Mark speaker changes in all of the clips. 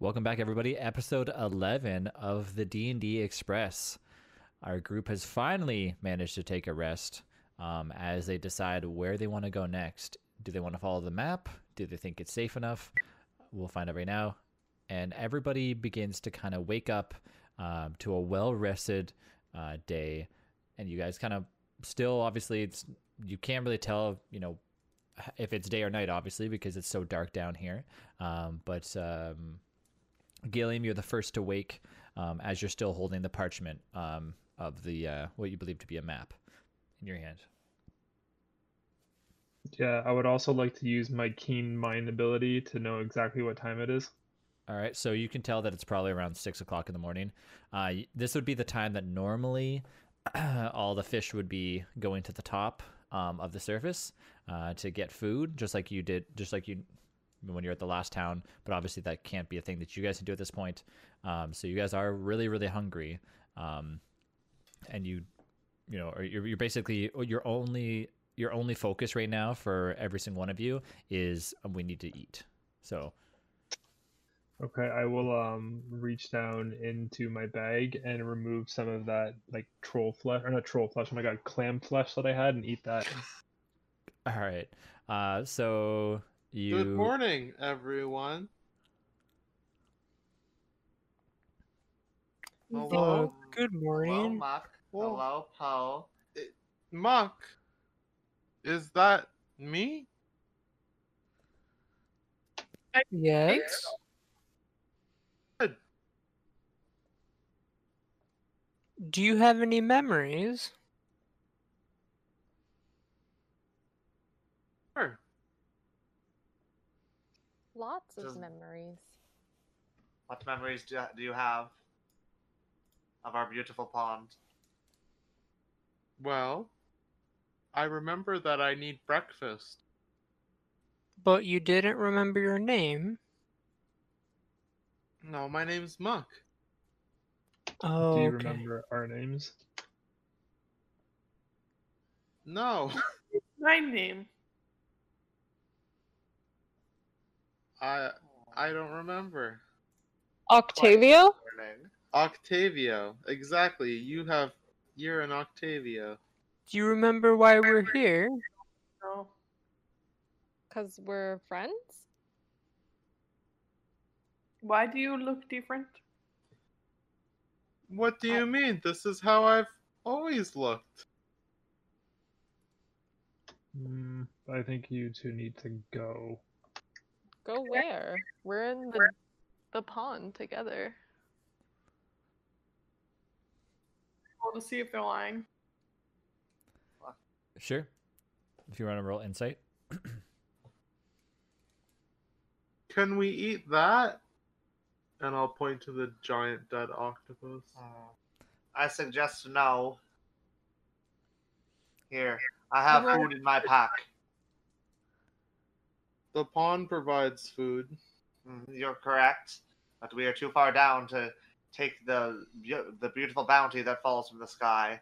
Speaker 1: Welcome back, everybody. Episode 11 of the D&D Express. Our group has finally managed to take a rest um, as they decide where they want to go next. Do they want to follow the map? Do they think it's safe enough? We'll find out right now. And everybody begins to kind of wake up um, to a well-rested uh, day. And you guys kind of still, obviously, it's you can't really tell, you know, if it's day or night, obviously, because it's so dark down here. Um, but um, Gilliam, you're the first to wake um, as you're still holding the parchment um, of the uh, what you believe to be a map in your hand.
Speaker 2: Yeah, I would also like to use my keen mind ability to know exactly what time it is.
Speaker 1: All right, so you can tell that it's probably around six o'clock in the morning. Uh, this would be the time that normally all the fish would be going to the top um, of the surface uh, to get food, just like you did, just like you when you're at the last town. But obviously, that can't be a thing that you guys can do at this point. Um, so you guys are really, really hungry, um, and you, you know, you're, you're basically your only your only focus right now for every single one of you is um, we need to eat. So.
Speaker 2: Okay, I will um reach down into my bag and remove some of that like troll flesh or not troll flesh. Oh my god, clam flesh that I had and eat that.
Speaker 1: All right. Uh, so you.
Speaker 3: Good morning, everyone. Hello.
Speaker 4: Good
Speaker 5: Hello,
Speaker 4: morning.
Speaker 5: Muck.
Speaker 3: Well-
Speaker 5: Hello, Poe.
Speaker 3: Eh, Muck, is that me?
Speaker 4: Yes.
Speaker 3: Good.
Speaker 4: Do you have any memories?
Speaker 3: Sure.
Speaker 6: Lots of
Speaker 5: Does-
Speaker 6: memories.
Speaker 5: What memories do, do you have of our beautiful pond?
Speaker 3: Well, I remember that I need breakfast.
Speaker 4: But you didn't remember your name.
Speaker 3: No, my name's Muck.
Speaker 4: Oh,
Speaker 2: Do you
Speaker 4: okay.
Speaker 2: remember our names?
Speaker 3: No,
Speaker 7: My name.
Speaker 3: I I don't remember.
Speaker 6: Octavio?
Speaker 5: Morning.
Speaker 3: Octavio, exactly. You have you're an Octavio.
Speaker 4: Do you remember why we're here?
Speaker 7: No.
Speaker 6: Because we're friends?
Speaker 7: Why do you look different?
Speaker 3: What do you mean? This is how I've always looked.
Speaker 2: Hmm, I think you two need to go.
Speaker 6: Go where? We're in the, the pond together.
Speaker 7: Well, to see if they're lying.
Speaker 1: Sure. If you want to roll insight.
Speaker 3: Can we eat that? And I'll point to the giant dead octopus.
Speaker 5: Hmm. I suggest no. Here, I have food in my pack.
Speaker 3: The pond provides food.
Speaker 5: Mm, You're correct, but we are too far down to take the the beautiful bounty that falls from the sky.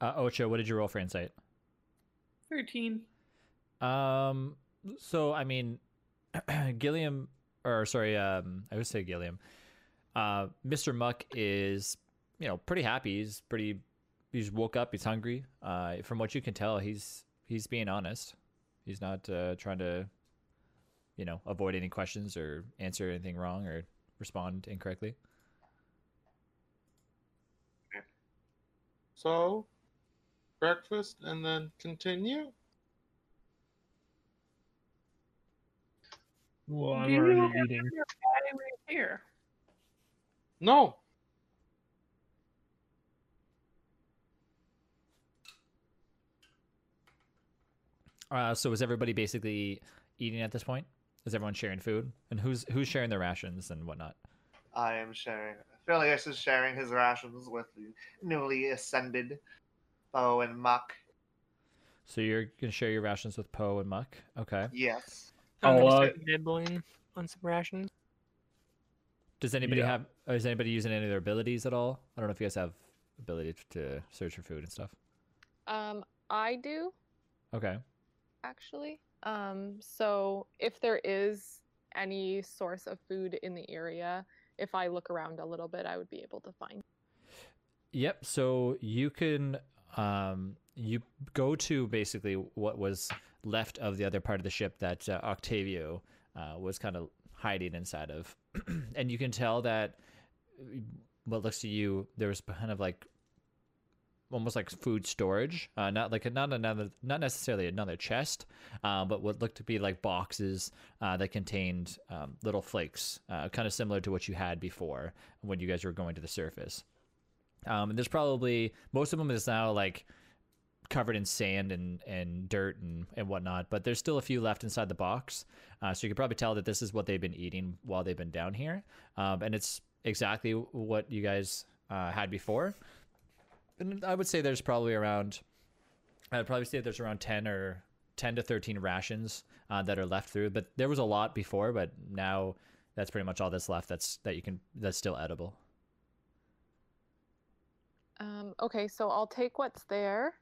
Speaker 1: Uh, Ocho, what did you roll for insight?
Speaker 7: 13.
Speaker 1: Um. So I mean, Gilliam, or sorry, um, I would say Gilliam. Uh, Mr. Muck is, you know, pretty happy. He's pretty. He's woke up. He's hungry. Uh, from what you can tell, he's he's being honest. He's not uh, trying to, you know, avoid any questions or answer anything wrong or respond incorrectly.
Speaker 3: So, breakfast and then continue?
Speaker 2: Well, I'm
Speaker 7: Do you
Speaker 2: already
Speaker 7: remember
Speaker 2: eating.
Speaker 7: Why we're here?
Speaker 3: No.
Speaker 1: Uh, so is everybody basically eating at this point? Is everyone sharing food? And who's who's sharing their rations and whatnot?
Speaker 5: I am sharing. Phileas is sharing his rations with the newly ascended Poe and Muck.
Speaker 1: So you're gonna share your rations with Poe and Muck. Okay.
Speaker 5: Yes.
Speaker 4: I'm
Speaker 2: I'll,
Speaker 4: gonna
Speaker 2: uh,
Speaker 4: start nibbling on some rations.
Speaker 1: Does anybody
Speaker 2: Yeah.
Speaker 1: have? Is anybody using any of their abilities at all? I don't know if you guys have ability to search for food and stuff.
Speaker 6: Um, I do
Speaker 1: Okay.
Speaker 6: Actually. Um, so if there is any source of food in the area. If I look around a little bit, I would be able to find.
Speaker 1: Yep. So you can um, you go to basically what was left of the other part of the ship that uh, Octavio uh, was kind of hiding inside of, and you can tell that uh, what looks to you there was kind of like almost like food storage, uh, not like not another, not necessarily another chest, uh, but what looked to be like boxes uh, that contained um, little flakes, uh, kind of similar to what you had before when you guys were going to the surface. Um, and there's probably most of them is now like covered in sand and, and dirt and, and whatnot, but there's still a few left inside the box. Uh, so you can probably tell that this is what they've been eating while they've been down here. Um, and it's exactly what you guys uh, had before. And I would say there's probably around, I'd probably say there's around 10 or 10 to 13 rations uh, that are left through, but there was a lot before, but now that's pretty much all that's left that's, that you can, that's still edible.
Speaker 6: Um, okay, so I'll take what's there,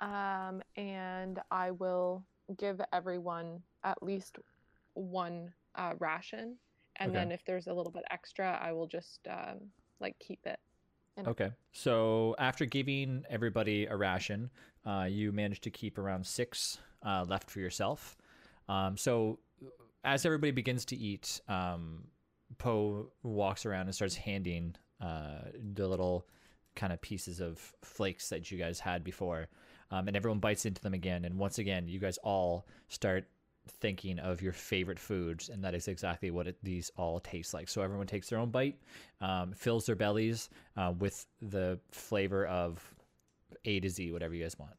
Speaker 6: um, and I will give everyone at least one uh, ration, and
Speaker 1: Okay.
Speaker 6: then if there's a little bit extra, I will just um, like keep it.
Speaker 1: Okay. So after giving everybody a ration, uh, you managed to keep around six uh, left for yourself. Um, so as everybody begins to eat, um, Poe walks around and starts handing uh, the little kind of pieces of flakes that you guys had before. Um, and everyone bites into them again. And once again, you guys all start thinking of your favorite foods. And that is exactly what it, these all taste like. So everyone takes their own bite, um, fills their bellies uh, with the flavor of A to Z, whatever you guys want.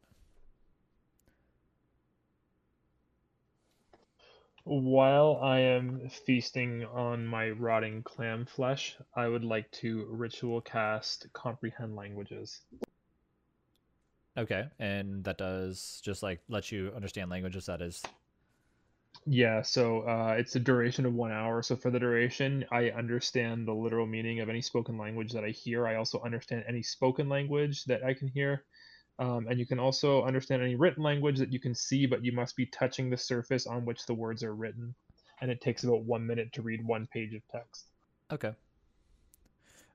Speaker 2: While I am feasting on my rotting clam flesh, I would like to ritual cast comprehend languages.
Speaker 1: Okay. And that does just like let you understand languages. That is.
Speaker 2: Yeah, so uh, it's a duration of one hour. So for the duration, I understand the literal meaning of any spoken language that I hear. I also understand any spoken language that I can hear. Um, and you can also understand any written language that you can see, but you must be touching the surface on which the words are written. And it takes about one minute to read one page of text.
Speaker 1: Okay.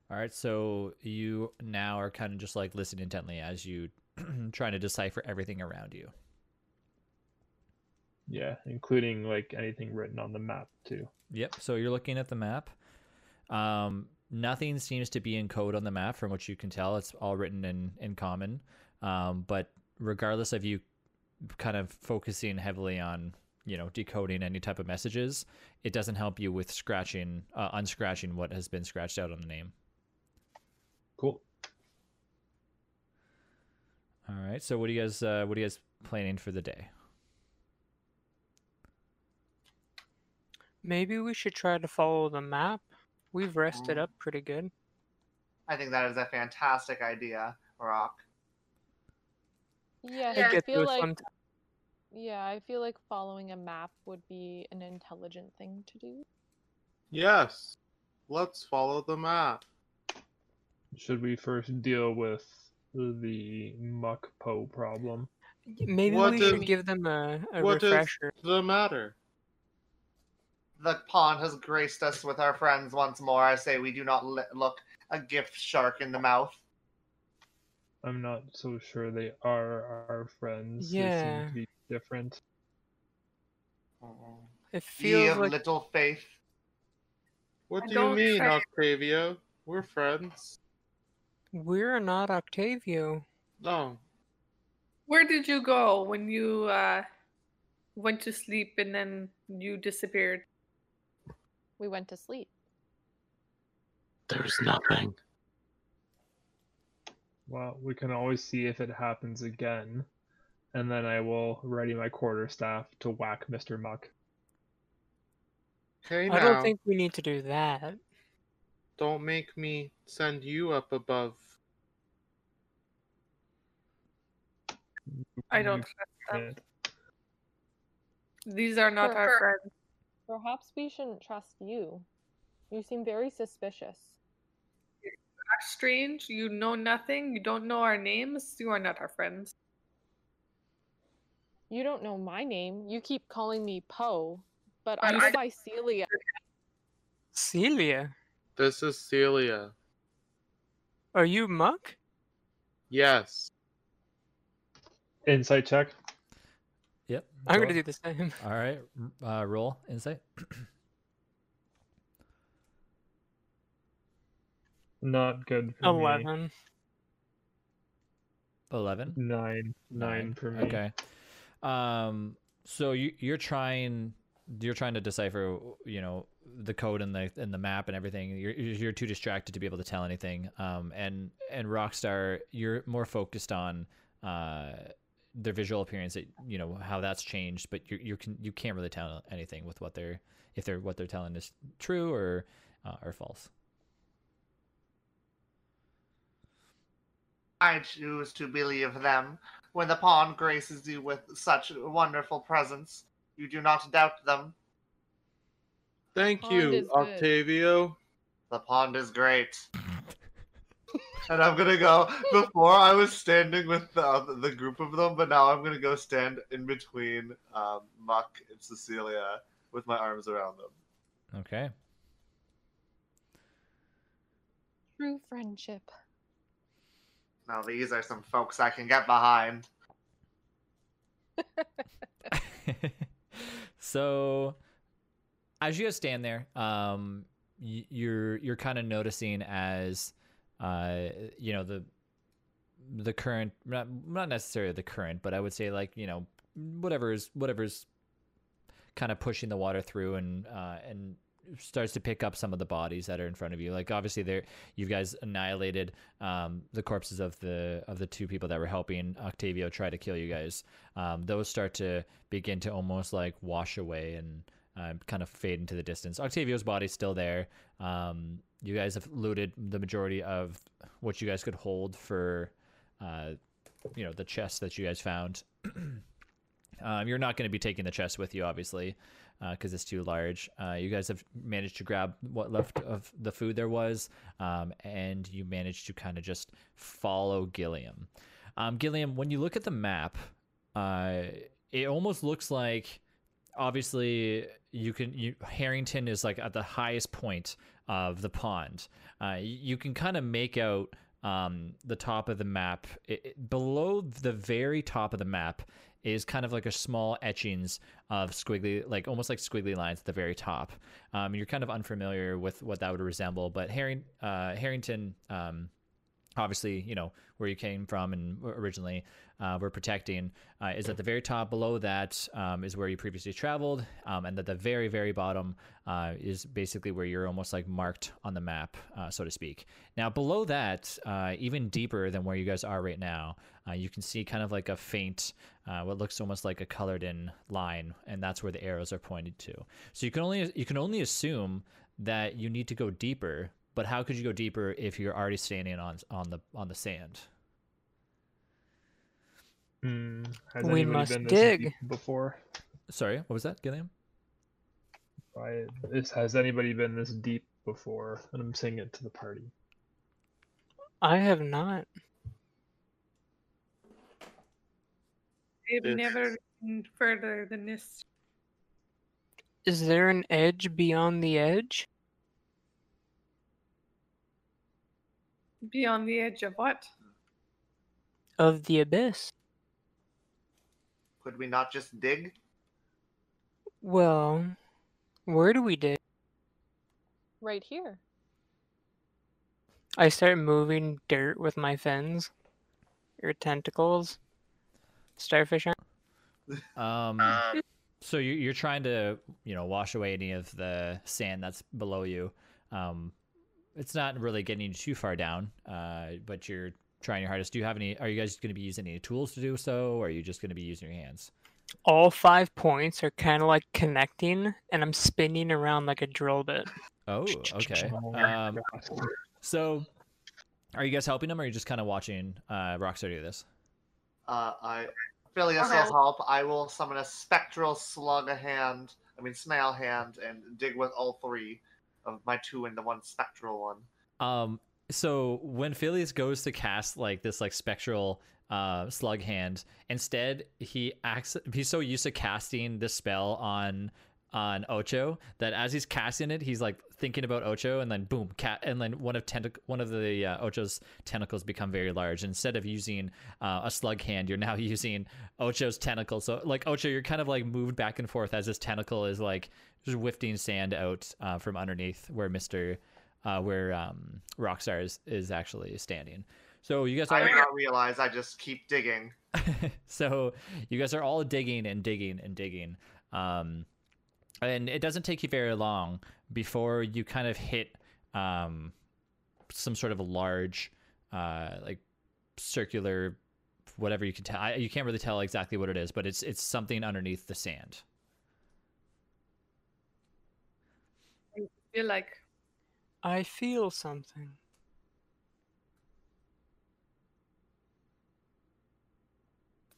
Speaker 1: All right. So you now are kind of just like listening intently as you trying to decipher everything around you.
Speaker 2: Yeah, including like anything written on the map too.
Speaker 1: Yep. So you're looking at the map. Um, nothing seems to be in code on the map, from what you can tell. It's all written in in common. Um, but regardless of you kind of focusing heavily on you know decoding any type of messages, it doesn't help you with scratching, uh, unscratching what has been scratched out on the name.
Speaker 2: Cool.
Speaker 1: All right. So what do you guys uh, what are you guys planning for the day?
Speaker 4: Maybe we should try to follow the map. We've rested
Speaker 5: Mm.
Speaker 4: up pretty good.
Speaker 5: I think that is a fantastic idea, Rock.
Speaker 6: Yes,
Speaker 4: Could
Speaker 6: I feel like
Speaker 4: some
Speaker 6: yeah, I feel like following a map would be an intelligent thing to do.
Speaker 3: Yes. Let's follow the map.
Speaker 2: Should we first deal with the muck Poe problem?
Speaker 4: Maybe
Speaker 3: What
Speaker 4: we
Speaker 3: if-
Speaker 4: should give them a, a
Speaker 3: what is
Speaker 4: refresher.
Speaker 3: the matter?
Speaker 5: The pond has graced us with our friends once more. I say we do not li- look a gift shark in the mouth.
Speaker 2: I'm not so sure they are our friends. They
Speaker 4: Yeah.
Speaker 2: seem to be different.
Speaker 4: It
Speaker 5: Ye
Speaker 4: feels
Speaker 5: of
Speaker 4: like
Speaker 5: little faith.
Speaker 3: What
Speaker 7: I
Speaker 3: do you mean,
Speaker 7: trust-
Speaker 3: Octavio? We're friends.
Speaker 4: we're not Octavio.
Speaker 3: No.
Speaker 7: Where did you go when you uh, went to sleep and then you disappeared?
Speaker 6: We went to sleep.
Speaker 3: There's nothing.
Speaker 2: Well, we can always see if it happens again. And then I will ready my quarterstaff to whack Mr. Muck.
Speaker 3: Okay,
Speaker 4: I don't think we need to do that.
Speaker 3: Don't make me send you up above.
Speaker 7: I don't trust them. These are not our friends.
Speaker 6: Perhaps we shouldn't trust you. You seem very suspicious.
Speaker 7: Are strange. You know nothing. You don't know our names. You are not our friends.
Speaker 6: You don't know my name. You keep calling me Poe, But
Speaker 7: But
Speaker 6: I'm
Speaker 7: I-
Speaker 6: by Celia.
Speaker 4: Celia,
Speaker 3: This is Celia.
Speaker 4: are you Muck?
Speaker 3: Yes.
Speaker 2: Insight check.
Speaker 1: Yep.
Speaker 4: I'm gonna do the same.
Speaker 1: All right. r- Uh, roll insight.
Speaker 2: Not good for me.
Speaker 4: Eleven.
Speaker 1: Eleven.
Speaker 2: Nine. Nine for me.
Speaker 1: Okay. Um. So you you're trying you're trying to decipher you know the code and the and the map and everything. You're you're too distracted to be able to tell anything. Um. And and Rockstar, you're more focused on uh their visual appearance. That you know how that's changed, but you you can you can't really tell anything with what they're if they're what they're telling is true or uh, or false.
Speaker 5: I choose to believe them. When the pond graces you with such wonderful presence, you do not doubt them.
Speaker 3: Thank
Speaker 6: Pond
Speaker 3: you,
Speaker 6: is good.
Speaker 3: Octavio.
Speaker 5: The pond is great. And I'm gonna go. Before I was standing with the other- the group of them, but now I'm gonna go stand in between um, Muck and Cecilia with my arms around them.
Speaker 1: Okay.
Speaker 6: True friendship.
Speaker 5: Now these are some folks I can get behind.
Speaker 1: so as you stand there um you're you're kind of noticing as uh you know the the current not not necessarily the current but i would say like you know whatever's whatever's kind of pushing the water through and uh and starts to pick up some of the bodies that are in front of you. Like obviously there you guys annihilated um the corpses of the of the two people that were helping octavio try to kill you guys. Um those start to begin to almost like wash away and uh, kind of fade into the distance. Octavio's body's still there. Um you guys have looted the majority of what you guys could hold for uh you know the chest that you guys found um, you're not going to be taking the chest with you obviously because it's too large. Uh, you guys have managed to grab what left of the food there was, um, and you managed to kind of just follow Gilliam. Um, Gilliam, when you look at the map, uh, it almost looks like obviously you can you Harrington is like at the highest point of the pond. Uh, you can kind of make out um, the top of the map. It, it- below the very top of the map is kind of like a small etchings of squiggly, like almost like squiggly lines at the very top. Um, you're kind of unfamiliar with what that would resemble, but uh, Harrington, um, obviously, you know where you came from and originally uh, were protecting uh, is at the very top. Below that um, is where you previously traveled, um, and at the very very bottom uh, is basically where you're almost like marked on the map, uh, so to speak. Now below that, uh, even deeper than where you guys are right now, uh, you can see kind of like a faint, what looks almost like a colored in line, and that's where the arrows are pointed to. So you can only you can only assume that you need to go deeper. But how could you go deeper if you're already standing on on the on the sand?
Speaker 2: Hmm. Has
Speaker 4: We must
Speaker 2: been
Speaker 4: dig.
Speaker 2: before?
Speaker 1: Sorry, what was that, Gilliam?
Speaker 2: I, this, has anybody been this deep before? And I'm saying it to the party.
Speaker 4: I have not.
Speaker 3: I've
Speaker 7: never been further than this.
Speaker 4: Is there an edge beyond the edge?
Speaker 7: Beyond the edge of what?
Speaker 4: Of the abyss?
Speaker 5: Could we not just dig?
Speaker 4: Well, where do we dig?
Speaker 6: Right here.
Speaker 4: I start moving dirt with my fins or tentacles. Starfish aren't.
Speaker 1: Um, so you, you're trying to, you know, wash away any of the sand that's below you. Um, it's not really getting you too far down, uh, but you're trying your hardest. Do you have any? Are you guys going to be using any tools to do so, or are you just going to be using your hands?
Speaker 4: All five points are kind of like connecting, and I'm spinning around like a drill bit.
Speaker 1: Oh, okay. Um, so are you guys helping them, or are you just kind of watching uh, Rockstar do this?
Speaker 5: Uh, I Phileas
Speaker 7: Okay.
Speaker 5: will help. I will summon a spectral slug hand. I mean snail hand, and dig with all three of my two and the one spectral one.
Speaker 1: Um, so when Phileas goes to cast like this like spectral uh slug hand, instead he acts he's so used to casting this spell on on Ocho that as he's casting it, he's like thinking about Ocho, and then boom, cat, and then one of tentac- one of the uh, Ocho's tentacles become very large. Instead of using uh, a slug hand, you're now using Ocho's tentacle. So like Ocho, you're kind of like moved back and forth as this tentacle is like just wifting sand out uh, from underneath where Mister, uh, where um, Rockstar is is actually standing. So you guys
Speaker 5: I
Speaker 1: all
Speaker 5: did not realize I just keep digging.
Speaker 1: so you guys are all digging and digging and digging. Um, and it doesn't take you very long before you kind of hit um, some sort of a large, uh, like circular, whatever you can tell. I, you can't really tell exactly what it is, but it's it's something underneath the sand.
Speaker 7: I feel like
Speaker 4: I feel something.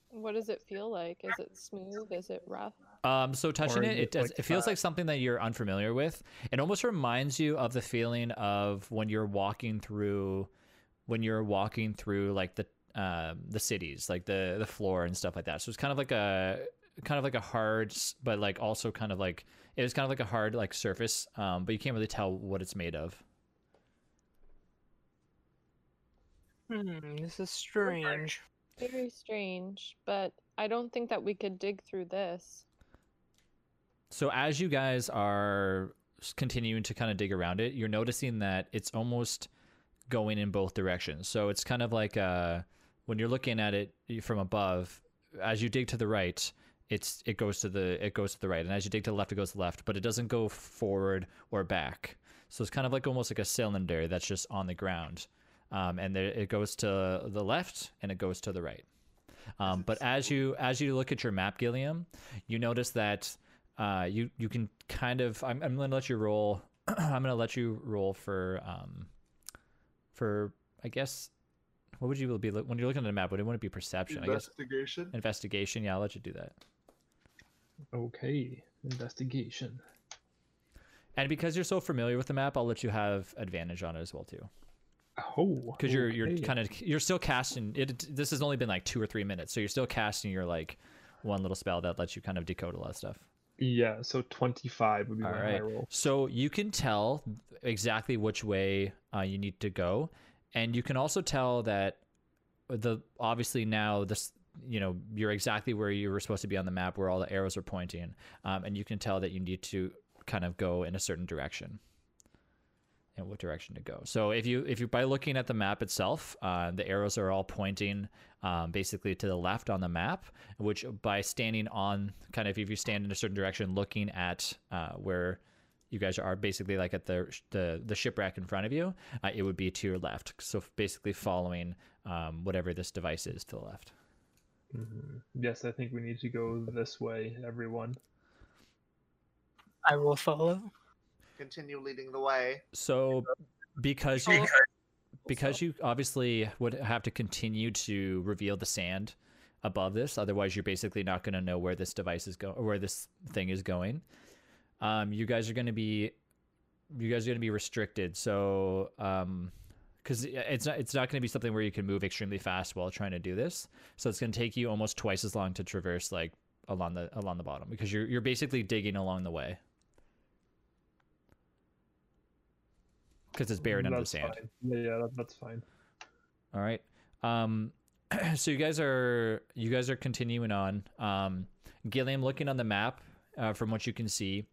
Speaker 6: What does it feel like? Is it smooth? Is it rough?
Speaker 1: Um, so touching
Speaker 2: Or
Speaker 1: it,
Speaker 2: is
Speaker 1: it
Speaker 2: it,
Speaker 1: does.
Speaker 2: like,
Speaker 1: it feels
Speaker 2: flat?
Speaker 1: like something that you're unfamiliar with. It almost reminds you of the feeling of when you're walking through, when you're walking through like the um, the cities, like the the floor and stuff like that. So it's kind of like a kind of like a hard, but like also kind of like it was kind of like a hard like surface, um, but you can't really tell what it's made of.
Speaker 4: Hmm, this is strange.
Speaker 6: Very strange, but I don't think that we could dig through this.
Speaker 1: So as you guys are continuing to kind of dig around it, you're noticing that it's almost going in both directions. So it's kind of like uh, when you're looking at it from above, as you dig to the right, it's it goes to the it goes to the right, and as you dig to the left, it goes to the left, but it doesn't go forward or back. So it's kind of like almost like a cylinder that's just on the ground, um, and there, it goes to the left and it goes to the right. Um, but as you as you look at your map, Gilliam, you notice that uh, you you can kind of I'm I'm gonna let you roll. I'm gonna let you roll for um for I guess what would you be when you're looking at a map? Would it want to be perception? I guess
Speaker 3: Investigation.
Speaker 1: investigation. Yeah, I'll let you do that.
Speaker 2: Okay, investigation.
Speaker 1: And because you're so familiar with the map, I'll let you have advantage on it as well too.
Speaker 2: Oh,
Speaker 1: Because you're you're kind of you're still casting it. This has only been like two or three minutes, so you're still casting your like one little spell that lets you kind of decode a lot of stuff.
Speaker 2: yeah. So twenty-five would be
Speaker 1: All
Speaker 2: my
Speaker 1: right.
Speaker 2: roll.
Speaker 1: So you can tell exactly which way uh, you need to go, and you can also tell that the obviously now this you know you're exactly where you were supposed to be on the map, where all the arrows are pointing, um, and you can tell that you need to kind of go in a certain direction. And what direction to go? So if you if you by looking at the map itself, uh, the arrows are all pointing um, basically to the left on the map. Which by standing on kind of if you stand in a certain direction, looking at uh, where you guys are basically like at the the the shipwreck in front of you, uh, it would be to your left. So basically following um, whatever this device is to the left.
Speaker 2: Hmm Yes, I think we need to go this way, everyone.
Speaker 4: I will follow.
Speaker 5: Continue leading the way.
Speaker 1: So because you because you obviously would have to continue to reveal the sand above this otherwise you're basically not going to know where this device is going or where this thing is going um, you guys are going to be you guys are going to be restricted so um because it's not it's not going to be something where you can move extremely fast while trying to do this so it's going to take you almost twice as long to traverse like along the along the bottom because you're you're basically digging along the way because it's buried under the sand
Speaker 2: fine. Yeah, yeah, that, that's fine.
Speaker 1: all right. Um, so you guys are you guys are continuing on. Um, Gilliam, looking on the map, uh, from what you can see,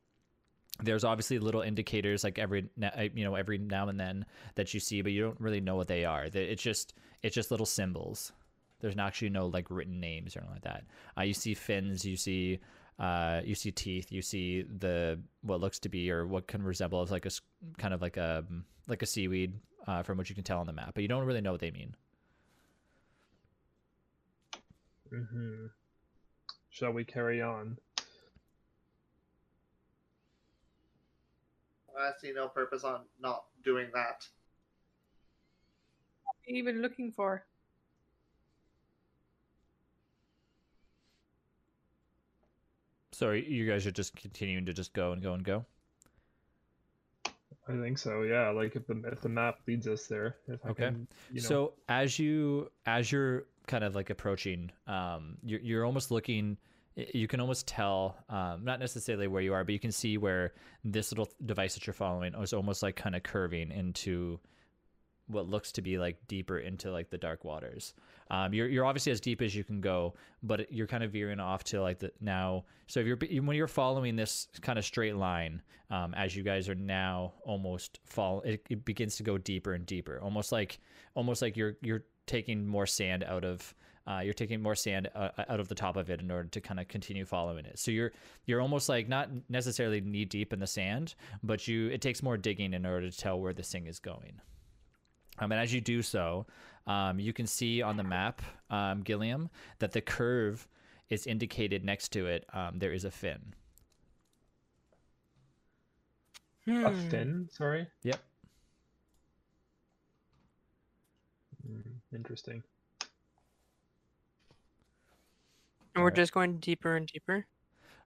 Speaker 1: there's obviously little indicators like every uh, you know every now and then that you see, but you don't really know what they are. It's just it's just little symbols. There's not actually no like written names or anything like that. Uh, you see fins, you see uh, you see teeth, you see the what looks to be or what can resemble as like a kind of like a like a seaweed uh, from what you can tell on the map, but you don't really know what they mean.
Speaker 2: hmm Shall we carry on?
Speaker 5: I see no purpose on not doing that.
Speaker 7: even looking for.
Speaker 1: So you guys are just continuing to just go and go and go.
Speaker 2: I think so. Yeah, like if the if the map leads us there, if I
Speaker 1: Okay.
Speaker 2: can, you know,
Speaker 1: So as you as you're kind of like approaching, um, you're you're almost looking. You can almost tell, um, not necessarily where you are, but you can see where this little device that you're following is almost like kind of curving into what looks to be like deeper into like the dark waters. Um, you're you're obviously as deep as you can go, but you're kind of veering off to like the now. So if you're when you're following this kind of straight line, um, as you guys are now almost fall, it, it begins to go deeper and deeper, almost like almost like you're you're taking more sand out of. Uh, you're taking more sand uh, out of the top of it in order to kind of continue following it. So you're you're almost like not necessarily knee deep in the sand, but you it takes more digging in order to tell where this thing is going. Um, and as you do so, um, you can see on the map, um, Gilliam, that the curve is indicated next to it. Um, there is a fin.
Speaker 2: A
Speaker 4: Hmm.
Speaker 2: fin, sorry.
Speaker 1: Yep.
Speaker 2: Hmm, interesting.
Speaker 4: And we're just going deeper and deeper.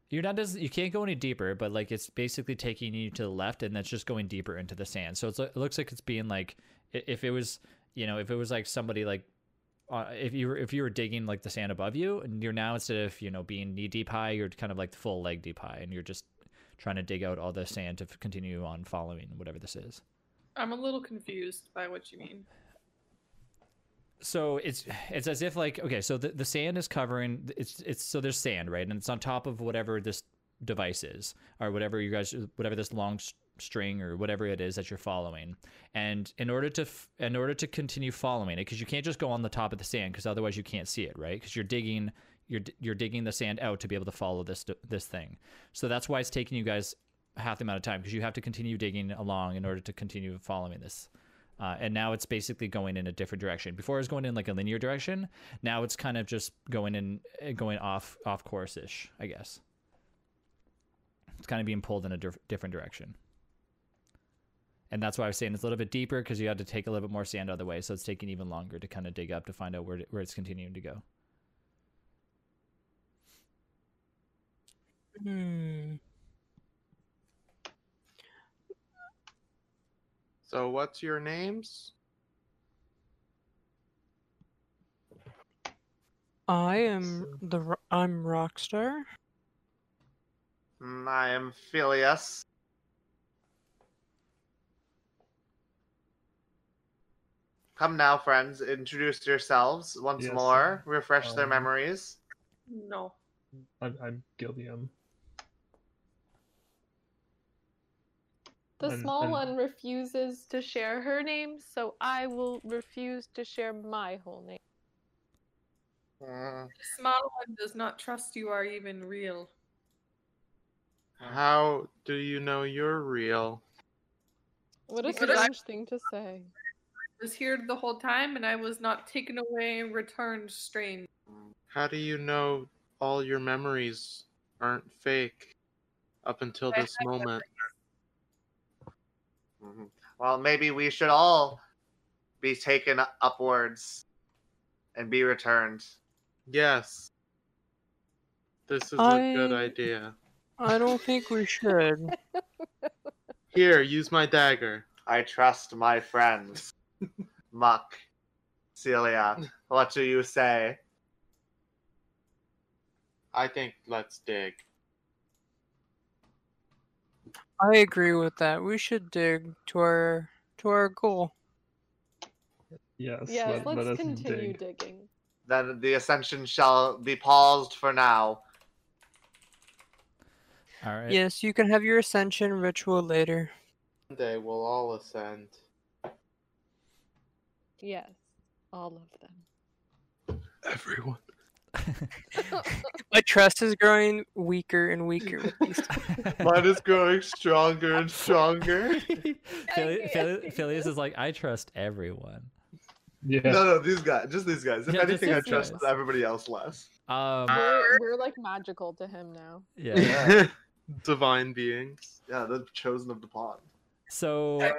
Speaker 1: You're not as you can't go any deeper, but like it's basically taking you to the left, and that's just going deeper into the sand. So it's, it looks like it's being like if it was, you know, if it was like somebody like. Uh, if you were if you were digging like the sand above you, and you're now instead of you know being knee deep high, you're kind of like full leg deep high, and you're just trying to dig out all the sand to continue on following whatever this is.
Speaker 7: I'm a little confused by what you mean.
Speaker 1: So it's it's as if like okay so the, the sand is covering it's it's so there's sand right? And it's on top of whatever this device is or whatever you guys whatever this long string or whatever it is that you're following. And in order to in order to continue following it because you can't just go on the top of the sand because otherwise you can't see it right? Because you're digging you're you're digging the sand out to be able to follow this this thing. So that's why it's taking you guys half the amount of time because you have to continue digging along in order to continue following this uh, and now it's basically going in a different direction. Before it was going in like a linear direction. Now it's kind of just going in, eh, going off off course ish, I guess. It's kind of being pulled in a diff- different direction. And that's why I was saying it's a little bit deeper because you had to take a little bit more sand out of the way, so it's taking even longer to kind of dig up to find out where where it's continuing to go.
Speaker 4: Hmm.
Speaker 3: So what's your names?
Speaker 4: I am the I'm Rockstar.
Speaker 5: Mm, I am Phileas. Come now, friends. Introduce yourselves once
Speaker 2: Yes,
Speaker 5: more. Refresh their
Speaker 2: um,
Speaker 5: memories.
Speaker 7: No.
Speaker 2: I'm, I'm Gilliam.
Speaker 6: The
Speaker 2: And-
Speaker 6: small
Speaker 2: and-
Speaker 6: one refuses to share her name, so I will refuse to share my whole name.
Speaker 5: Mm,
Speaker 7: The small one does not trust you are even real.
Speaker 3: How do you know you're real?
Speaker 6: What a
Speaker 7: Because I-
Speaker 6: strange thing to say.
Speaker 7: I was here the whole time and I was not taken away and returned strange.
Speaker 3: How do you know all your memories aren't fake up until this
Speaker 7: have
Speaker 3: moment?
Speaker 5: Mhm. Well, maybe we should all be taken upwards and be returned.
Speaker 3: Yes. This is a good idea.
Speaker 4: I don't think we should.
Speaker 3: Here, use my dagger.
Speaker 5: I trust my friends. Muck, Celia, what do you say?
Speaker 3: I think let's dig.
Speaker 4: I agree with that. We should dig to our to our goal.
Speaker 2: Yes.
Speaker 6: Yes,
Speaker 2: let,
Speaker 6: let's
Speaker 2: let us
Speaker 6: continue
Speaker 2: dig.
Speaker 6: digging.
Speaker 5: Then the ascension shall be paused for now.
Speaker 1: All right.
Speaker 4: Yes, you can have your ascension ritual later.
Speaker 3: One day we'll all ascend.
Speaker 6: Yes, all of them.
Speaker 3: Everyone.
Speaker 4: My trust is growing weaker and weaker.
Speaker 3: Mine is growing stronger and stronger.
Speaker 1: Phil- Phil- Phileas is like, I trust everyone.
Speaker 2: Yeah.
Speaker 5: No, no, these guys, just these guys. If
Speaker 1: Yeah,
Speaker 5: anything, I trust
Speaker 1: guys.
Speaker 5: everybody else less.
Speaker 1: Um,
Speaker 6: We're, we're like magical to him now.
Speaker 1: yeah.
Speaker 3: Divine beings.
Speaker 5: Yeah, the chosen of the pond.
Speaker 1: So,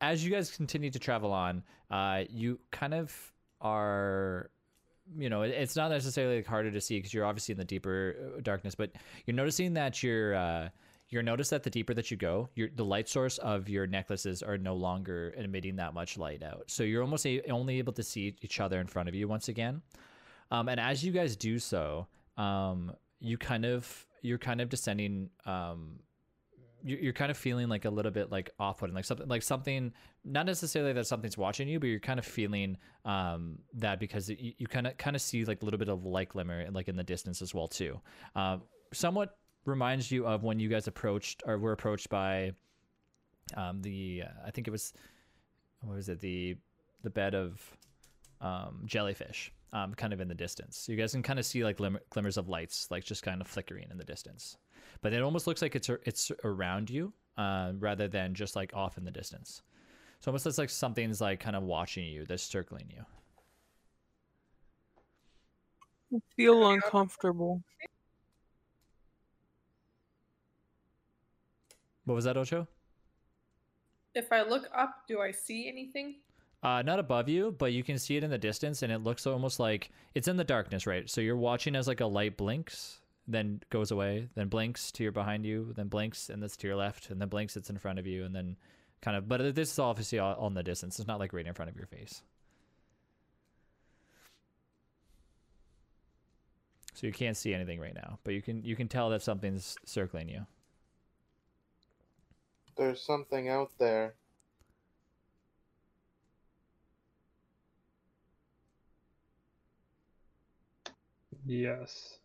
Speaker 1: as you guys continue to travel on, uh, you kind of are, you know, it's not necessarily like harder to see because you're obviously in the deeper uh, darkness, but you're noticing that you're, uh, you're notice that the deeper that you go, your the light source of your necklaces are no longer emitting that much light out. So you're almost a, only able to see each other in front of you once again. Um, and as you guys do so, um, you kind of you're kind of descending um you're kind of feeling like a little bit like off-putting like something like something not necessarily that something's watching you but you're kind of feeling um that because you, you kind of kind of see like a little bit of light glimmer like in the distance as well too. Um somewhat reminds you of when you guys approached or were approached by um the uh, i think it was what was it the the bed of um jellyfish um kind of in the distance. So you guys can kind of see like glimmer, glimmers of lights like just kind of flickering in the distance but it almost looks like it's it's around you uh, rather than just like off in the distance. So almost looks like something's like kind of watching you, that's circling you.
Speaker 4: I feel uncomfortable.
Speaker 1: What was that, Ocho?
Speaker 7: If I look up, do I see anything?
Speaker 1: Uh, not above you, but you can see it in the distance, and it looks almost like it's in the darkness, right? So you're watching as like a light blinks, then goes away, then blinks to your behind you, then blinks, and that's to your left, and then blinks, it's in front of you, and then kind of. But this is obviously all, all in the distance. It's not like right in front of your face. So you can't see anything right now, but you can you can tell that something's circling you.
Speaker 3: There's something out there.
Speaker 2: Yes.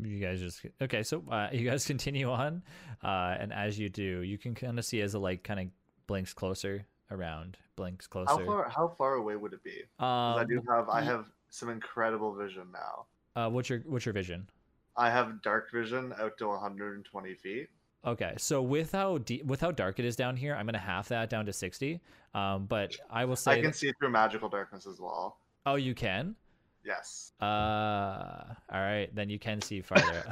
Speaker 1: You guys just okay. So uh, you guys continue on, uh, and as you do, you can kind of see as the light kind of blinks closer around, blinks closer.
Speaker 5: How far? How far away would it be? 'Cause I do
Speaker 1: Um,
Speaker 5: have. i have some incredible vision now.
Speaker 1: Uh, what's your what's your vision?
Speaker 5: I have dark vision out to 120 feet.
Speaker 1: Okay, so with how deep, with how dark it is down here, I'm gonna half that down to sixty. Um, but I will say,
Speaker 5: I can
Speaker 1: that-
Speaker 5: see through magical darkness as well.
Speaker 1: oh, you can.
Speaker 5: Yes.
Speaker 1: Uh, all right, then you can see farther.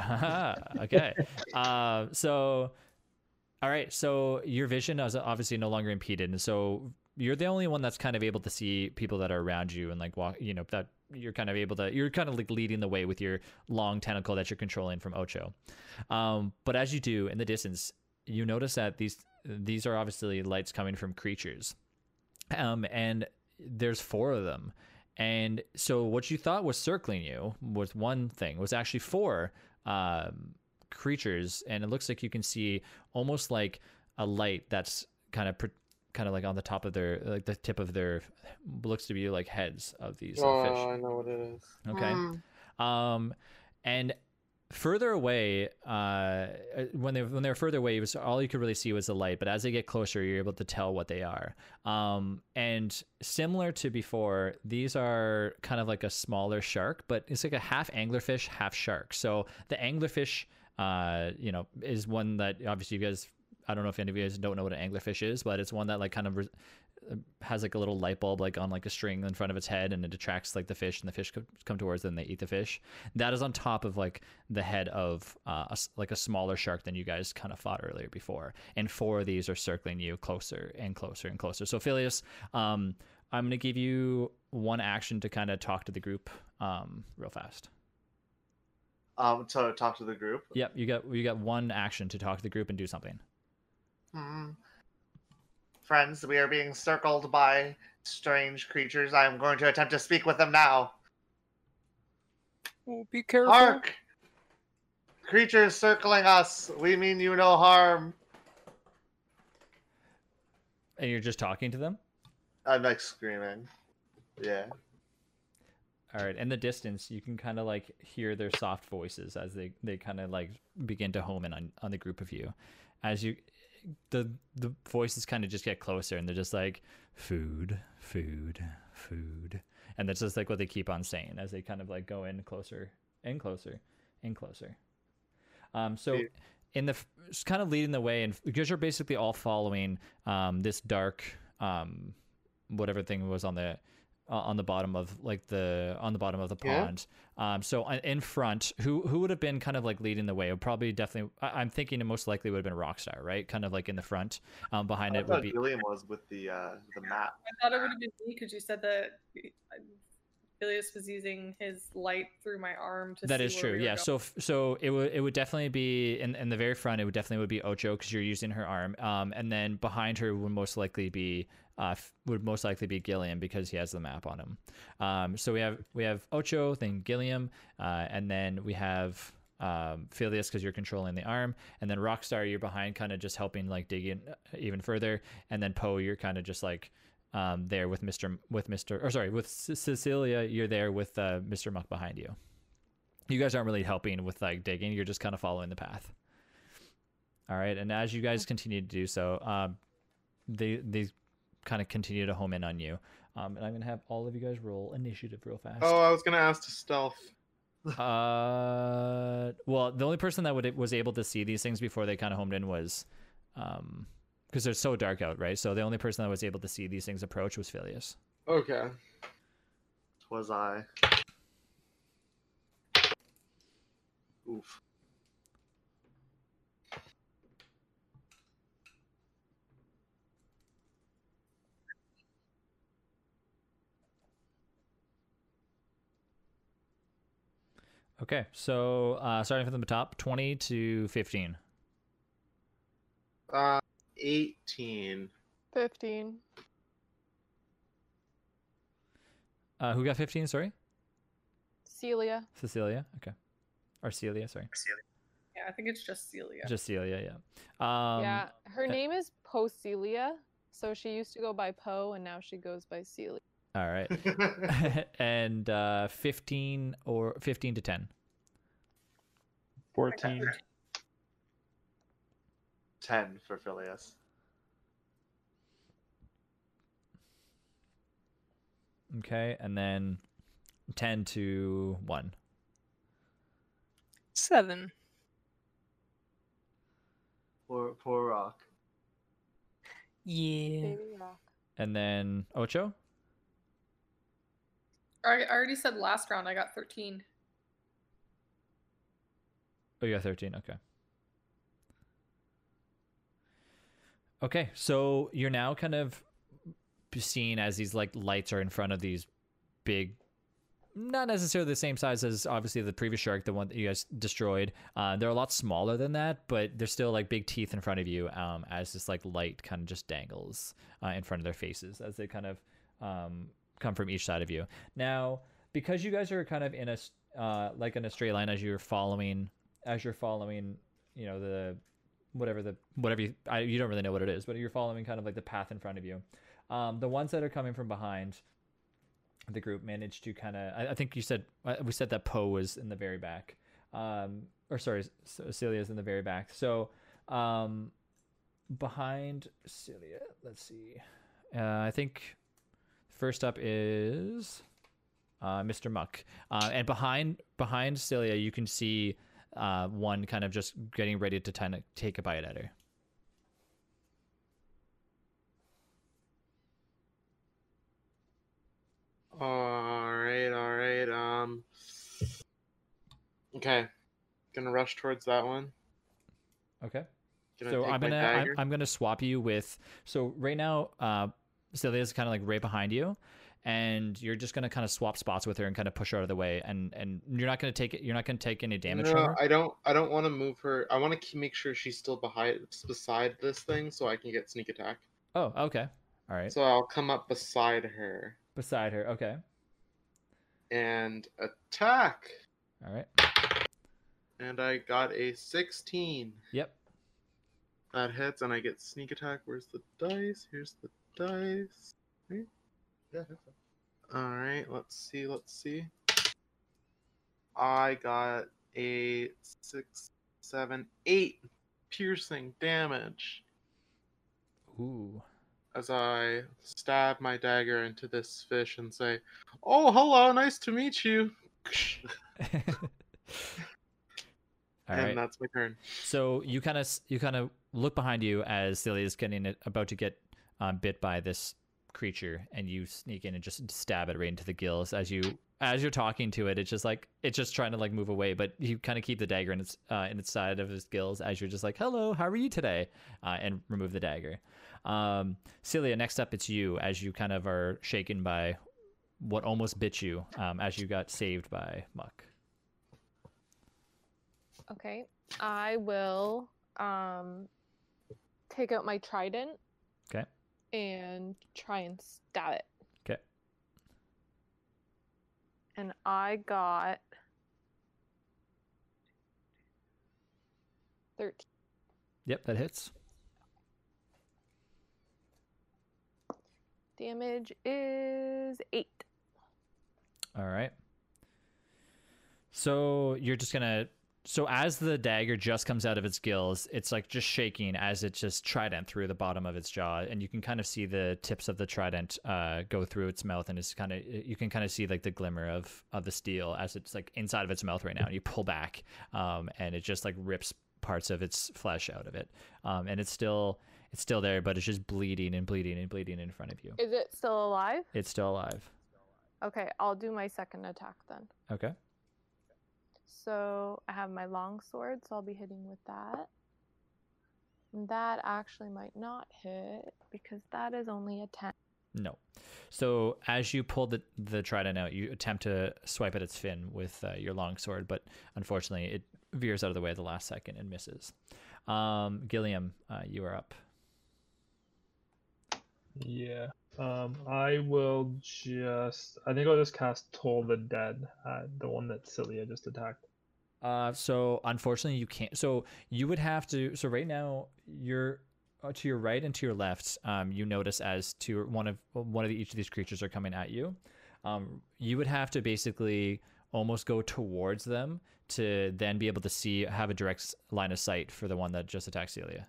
Speaker 1: okay. Uh, so, all right, so your vision is obviously no longer impeded, and so you're the only one that's kind of able to see people that are around you and like walk. You know that you're kind of able to. You're kind of like leading the way with your long tentacle that you're controlling from Ocho. Um, but as you do in the distance, you notice that these these are obviously lights coming from creatures, um, and there's four of them. And so what you thought was circling you was one thing was actually four um, creatures, and it looks like you can see almost like a light that's kind of pr- kind of like on the top of their like the tip of their looks to be like heads of these
Speaker 3: Oh,
Speaker 1: fish.
Speaker 3: I know what it is.
Speaker 1: Okay.
Speaker 5: Hmm.
Speaker 1: Um, and further away, uh, when they when they're further away, was all you could really see was the light. But as they get closer, you're able to tell what they are. Um, and similar to before, these are kind of like a smaller shark, but it's like a half anglerfish, half shark. So the anglerfish, uh, you know, is one that obviously you guys. I don't know if any of you guys don't know what an anglerfish is, but it's one that like kind of re- has like a little light bulb like on like a string in front of its head and it attracts like the fish and the fish come towards it and they eat the fish. That is on top of like the head of uh, a s like a smaller shark than you guys kind of fought earlier before. And four of these are circling you closer and closer and closer. So Phileas um i'm going to give you one action to kind of talk to the group um real fast.
Speaker 5: Um, to talk to the group.
Speaker 1: yep you got you got one action to talk to the group and do something.
Speaker 5: Hmm. Friends, we are being circled by strange creatures. I am going to attempt to speak with them now.
Speaker 4: Oh, be careful.
Speaker 5: Hark! Creatures circling us. We mean you no harm.
Speaker 1: and you're just talking to them
Speaker 5: I'm like screaming. Yeah.
Speaker 1: All right, in the distance, you can kind of like hear their soft voices as they they kind of like begin to home in on on the group of you, as you the the voices kind of just get closer and they're just like food, food, food, and that's just like what they keep on saying as they kind of like go in closer and closer and closer. Um, so
Speaker 5: Yeah.
Speaker 1: in the kind of leading the way, and because you're basically all following um this dark um whatever thing was on the uh, on the bottom of like the on the bottom of the
Speaker 3: Yeah.
Speaker 1: pond. Um, so uh, in front, who who would have been kind of like leading the way? Would probably definitely. I, I'm thinking it most likely would have been Rockstar, right? Kind of like in the front. Um, behind
Speaker 5: I
Speaker 1: it would be
Speaker 5: Gilliam was with the uh, the map.
Speaker 7: I thought it would have been me because you said that Phileas was using his light through my arm to
Speaker 1: That
Speaker 7: see
Speaker 1: is
Speaker 7: where
Speaker 1: true.
Speaker 7: we were
Speaker 1: Yeah.
Speaker 7: going.
Speaker 1: So so it would it would definitely be in in the very front. It would definitely would be Ocho because you're using her arm. Um, and then behind her would most likely be uh would most likely be Gilliam because he has the map on him. Um, so we have we have Ocho, then Gilliam, uh, and then we have um Phileas because you're controlling the arm, and then Rockstar you're behind, kind of just helping like dig in uh, even further, and then Poe you're kind of just like um there with Mister with Mister or sorry with C- Cecilia you're there with uh, Mister Muck behind you. You guys aren't really helping with like digging you're just kind of following the path. All right and as you guys continue to do so um they they kind of continue to home in on you um and i'm gonna have all of you guys roll initiative real fast
Speaker 3: Oh, I was gonna ask to stealth.
Speaker 1: uh well the only person that would was able to see these things before they kind of homed in was um because they're so dark out right so the only person that was able to see these things approach was Phileas.
Speaker 3: Okay.
Speaker 5: Was I? Oof.
Speaker 1: Okay so uh starting from the top 20 to 15
Speaker 3: Uh, eighteen.
Speaker 6: 15.
Speaker 1: uh who got 15 sorry
Speaker 6: Celia.
Speaker 1: Cecilia. Okay. Or Celia, sorry.
Speaker 7: yeah, I think it's just Celia.
Speaker 1: Just Celia, yeah. Um,
Speaker 6: yeah, her
Speaker 1: uh,
Speaker 6: name is Poe Celia. So she used to go by Poe and now she goes by Celia.
Speaker 1: All right. and uh, 15 or 15 to 10.
Speaker 2: 14.
Speaker 5: Ten for Phileas.
Speaker 1: Okay. And then 10 to 1.
Speaker 4: Seven.
Speaker 5: Poor poor Rock.
Speaker 4: Yeah.
Speaker 6: Baby Rock.
Speaker 1: And then Ocho?
Speaker 7: I already said last round I got 13.
Speaker 1: Oh, you got 13. Okay. Okay. So you're now kind of seen as these like lights are in front of these big not necessarily the same size as obviously the previous shark, the one that you guys destroyed. Uh, they're a lot smaller than that, but they're still like big teeth in front of you um, as this like light kind of just dangles uh, in front of their faces as they kind of um, come from each side of you. Now, because you guys are kind of in a uh, like in a straight line as you're following as you're following, you know the whatever the whatever you I, you don't really know what it is, but you're following kind of like the path in front of you. Um, the ones that are coming from behind the group managed to kind of I, I think you said uh, we said that Poe was in the very back um or sorry Celia's in the very back so um behind Celia let's see uh, I think first up is uh, Mr. Muck uh, and behind behind Celia you can see uh, one kind of just getting ready to kind of take a bite at her
Speaker 3: All right, all right. Um. Okay, gonna rush towards that one.
Speaker 1: okay
Speaker 3: Gonna
Speaker 1: so I'm gonna I'm. I'm gonna swap you with so right now uh Celia's kind of like right behind you and you're just gonna kind of swap spots with her and kind of push her out of the way and and you're not gonna take it you're not gonna take any damage from
Speaker 3: no,
Speaker 1: her
Speaker 3: I don't. I don't want to move her. I want to make sure she's still behind, beside this thing, so I can get sneak attack.
Speaker 1: oh okay all right
Speaker 3: So I'll come up beside her
Speaker 1: beside her okay
Speaker 3: and attack.
Speaker 1: all right
Speaker 3: And I got a 16.
Speaker 1: yep
Speaker 3: That hits, and I get sneak attack. Where's the dice? Here's the dice.
Speaker 5: Yeah, that's it.
Speaker 3: All right, let's see. Let's see. I got a six, seven, eight piercing damage
Speaker 1: ooh
Speaker 3: as I stab my dagger into this fish and say, "Oh, hello, nice to meet you."
Speaker 1: all
Speaker 3: and
Speaker 1: right
Speaker 3: that's my turn.
Speaker 1: So you kind of you kind of look behind you as Celia is getting it, about to get um, bit by this creature, and you sneak in and just stab it right into the gills. As you as you're talking to it, it's just like it's just trying to like move away, but you kind of keep the dagger in its uh, in its side of its gills as you're just like, "Hello, how are you today?" Uh, and remove the dagger. Um, Celia, next up, it's you as you kind of are shaken by what almost bit you um, as you got saved by Muck.
Speaker 6: Okay. I will um take out my trident.
Speaker 1: 'Kay.
Speaker 6: And try and stab it.
Speaker 1: Okay.
Speaker 6: And I got 13.
Speaker 1: Yep, that hits.
Speaker 6: Damage is 8.
Speaker 1: All right. So you're just gonna. So as the dagger just comes out of its gills, it's like just shaking as it just trident through the bottom of its jaw, and you can kind of see the tips of the trident uh, go through its mouth, and it's kind of you can kind of see like the glimmer of of the steel as it's like inside of its mouth right now. And you pull back, um, and it just like rips parts of its flesh out of it, um, and it's still it's still there, but it's just bleeding and bleeding and bleeding in front of you.
Speaker 6: Is it still alive?
Speaker 1: It's still alive.
Speaker 6: Okay, I'll do my second attack then.
Speaker 1: Okay.
Speaker 6: So I have my long sword, so I'll be hitting with that. And that actually might not hit because that is only a 10.
Speaker 1: No. So as you pull the the trident out, you attempt to swipe at its fin with uh, your long sword, but unfortunately, it veers out of the way at the last second and misses. Um, Gilliam, uh, you are up.
Speaker 2: Yeah. Um, I will just. I think I'll just cast Toll the Dead, the one that Celia just attacked.
Speaker 1: Uh, so unfortunately, you can't. So you would have to. So right now, you're uh, to your right and to your left. Um, you notice as to one of one of the, each of these creatures are coming at you. Um, you would have to basically almost go towards them to then be able to see have a direct line of sight for the one that just attacked Celia.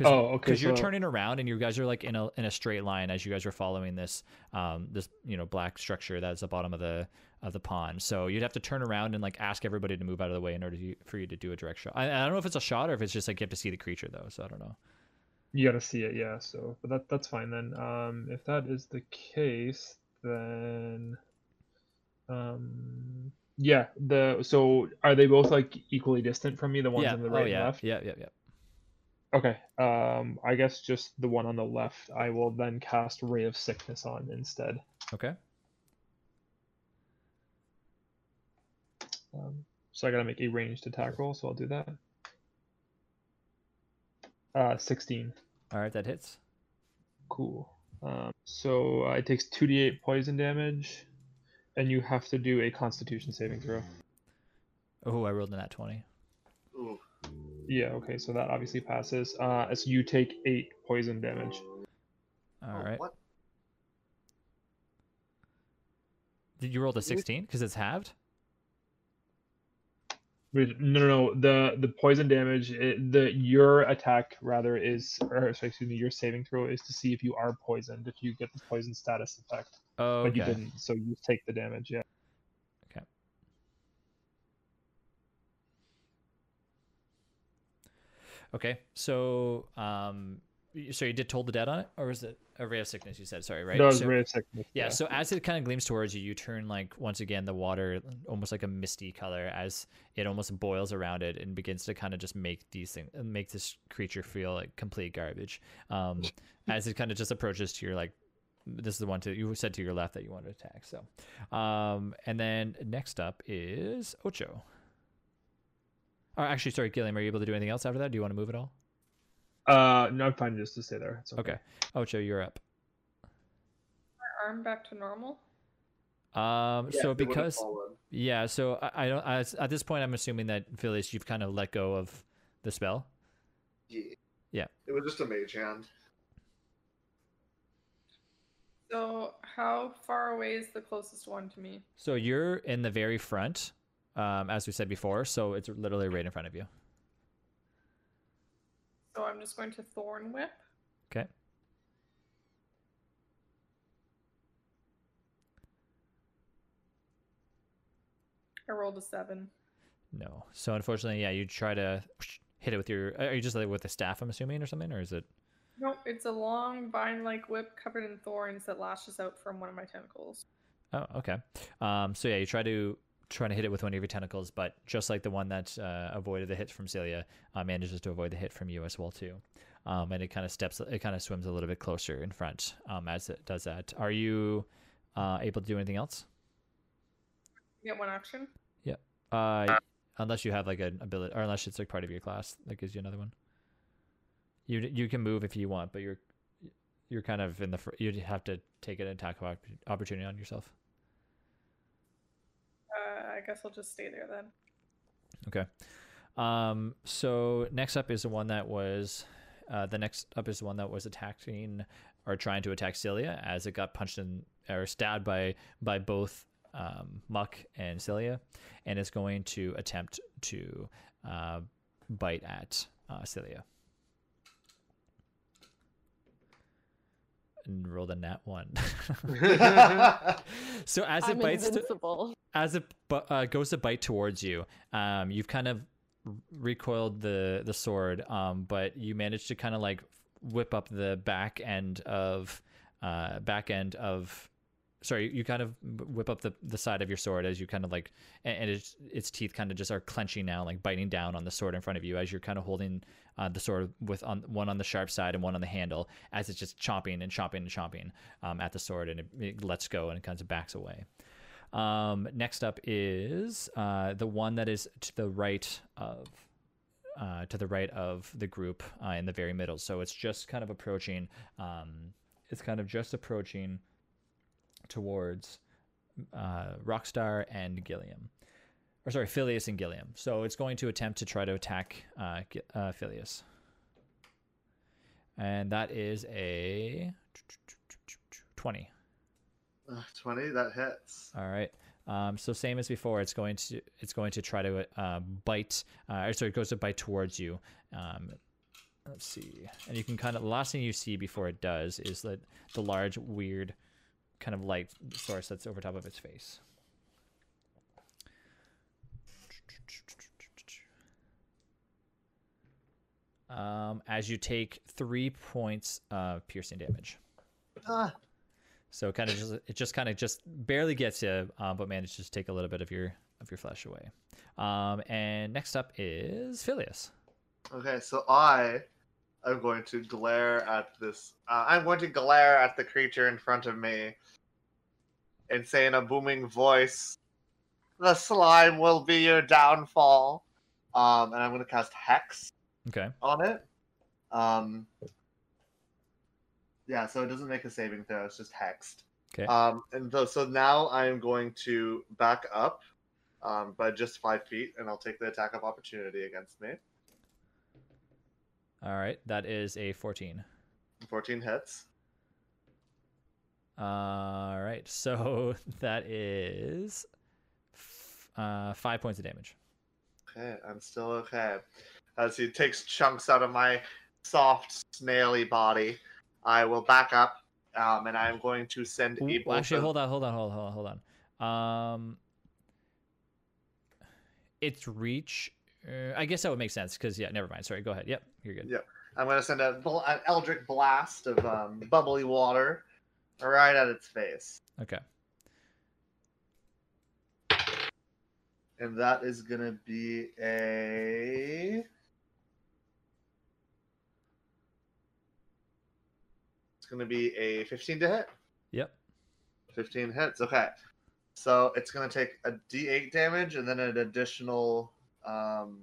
Speaker 1: Cause,
Speaker 2: Oh, okay,
Speaker 1: Because you're turning around and you guys are like in a in a straight line as you guys are following this um this you know black structure that's the bottom of the of the pond. So you'd have to turn around and like ask everybody to move out of the way in order to, for you to do a direct shot. I, I don't know if it's a shot or if it's just like you have to see the creature though. So I don't know.
Speaker 2: You gotta see it, yeah. So, but that that's fine then. Um, if that is the case, then, um, yeah. The so are they both like equally distant from me? The ones
Speaker 1: yeah.
Speaker 2: on the
Speaker 1: oh
Speaker 2: right and left.
Speaker 1: Yeah. Yeah. Yeah.
Speaker 2: Okay. Um, I guess just the one on the left. I will then cast Ray of Sickness on instead.
Speaker 1: Okay.
Speaker 2: Um, so I gotta make a ranged attack roll, so I'll do that. Uh, 16.
Speaker 1: All right, that hits.
Speaker 2: Cool. Um, so uh, it takes 2d8 poison damage, and you have to do a Constitution saving throw.
Speaker 1: Oh, I rolled in that
Speaker 5: 20.
Speaker 2: Yeah. Okay. So that obviously passes. Uh, so you take eight poison damage.
Speaker 1: All right. Oh.
Speaker 5: What?
Speaker 1: Did you roll the sixteen because it's halved?
Speaker 2: No, no, no. The the poison damage, it, the your attack rather is, or sorry, excuse me, your saving throw is to see if you are poisoned. If you get the poison status effect,
Speaker 1: Oh,
Speaker 2: but you didn't, so you take the damage. Yeah.
Speaker 1: Okay, so um, so you did toll the dead on it, or was it a ray of sickness? You said sorry, right?
Speaker 2: Was
Speaker 1: so,
Speaker 2: ray of sickness.
Speaker 1: yeah, So as it kind of gleams towards you, you turn like once again the water almost like a misty color as it almost boils around it and begins to kind of just make these things make this creature feel like complete garbage. Um, as it kind of just approaches to your like this is the one to you said to your left that you want to attack. So, um, and then next up is Ocho. Or actually, sorry, Gilliam, are you able to do anything else after that? Do you want to move at all?
Speaker 2: Uh, no, I'm fine just to stay there. It's
Speaker 1: Okay. Ocho, you're up.
Speaker 7: My arm back to normal.
Speaker 1: Um,
Speaker 5: Yeah,
Speaker 1: so because yeah, so I, I don't I, at this point I'm assuming that Phileas, you've kind of let go of the spell.
Speaker 5: Yeah.
Speaker 1: Yeah.
Speaker 5: It was just a mage hand.
Speaker 7: So how far away is the closest one to me?
Speaker 1: So you're in the very front, um, as we said before. So it's literally right in front of you.
Speaker 7: So I'm just going to thorn whip.
Speaker 1: Okay.
Speaker 7: I rolled a seven.
Speaker 1: No. So unfortunately, yeah, you try to hit it with your. Are you just like with the staff? I'm assuming, or something, or is it?
Speaker 7: Nope, it's a long vine-like whip covered in thorns that lashes out from one of my tentacles.
Speaker 1: Oh, okay. Um, so yeah, you try to try to hit it with one of your tentacles, but just like the one that uh, avoided the hit from Celia, uh, manages to avoid the hit from you as well too. Um, and it kind of steps, it kind of swims a little bit closer in front um, as it does that. Are you Uh, able to do anything else?
Speaker 7: You get one action.
Speaker 1: Uh, unless you have like an ability, or unless it's like part of your class that gives you another one. You you can move if you want, but you're you're kind of in the fr- you'd have to take an attack of opportunity on yourself.
Speaker 7: I guess I'll just stay there then.
Speaker 1: Okay. Um. So next up is the one that was, uh, the next up is the one that was attacking or trying to attack Celia as it got punched in or stabbed by by both um, Muck and Celia, and is going to attempt to uh, bite at uh, Celia. And roll the nat one. so as it
Speaker 6: I'm
Speaker 1: bites, to,
Speaker 6: invincible.
Speaker 1: as it uh, goes to bite towards you, um, you've kind of recoiled the the sword, um, but you manage to kind of like whip up the back end of uh, back end of. Sorry, you kind of whip up the, the side of your sword as you kind of like, and, and its its teeth kind of just are clenching now, like biting down on the sword in front of you as you're kind of holding uh, the sword with on one on the sharp side and one on the handle, as it's just chomping and chomping and chomping um, at the sword, and it, it lets go and it kind of backs away. Um, next up is uh, the one that is to the right of uh, to the right of the group uh, in the very middle. So it's just kind of approaching. Um, it's kind of just approaching towards uh, Rockstar and Gilliam, or sorry, Phileas and Gilliam. So it's going to attempt to try to attack uh, uh, Phileas, and that is a twenty.
Speaker 5: Uh, Twenty that hits.
Speaker 1: All right. Um, so same as before, it's going to it's going to try to uh, bite. Uh, sorry, it goes to bite towards you. Um, let's see, and you can kind of the last thing you see before it does is that the large weird kind of light source that's over top of its face. Um, as you take three points of piercing damage.
Speaker 5: Ah,
Speaker 1: So kind of just it just kind of just barely gets you, um, but manages to take a little bit of your of your flesh away. Um, and next up is Phileas.
Speaker 5: Okay, so I am going to glare at this. Uh, I'm going to glare at the creature in front of me and say in a booming voice, "The slime will be your downfall." Um, and I'm going to cast Hex
Speaker 1: Okay.
Speaker 5: on it. Um, yeah, so it doesn't make a saving throw; it's just hexed.
Speaker 1: Okay.
Speaker 5: Um, and so, so now I am going to back up um, by just five feet, and I'll take the attack of opportunity against me.
Speaker 1: All right. That is a 14.
Speaker 5: 14 hits.
Speaker 1: All right. So that is f- uh, five points of damage.
Speaker 5: Okay, I'm still okay. As he takes chunks out of my soft, snaily body, I will back up, um, and I'm going to send a
Speaker 1: Ooh, actually,
Speaker 5: of-
Speaker 1: hold on, hold on, hold on, hold on. Um, its reach. Uh, I guess that would make sense because yeah. Never mind. Sorry. Go ahead. Yep. You're good.
Speaker 5: Yep. I'm going to send a bl- an eldritch blast of um, bubbly water right at its face,
Speaker 1: Okay.
Speaker 5: and that is going to be a. It's going to be a 15 to hit.
Speaker 1: Yep.
Speaker 5: 15 hits. Okay. So it's going to take a d8 damage and then an additional. Um,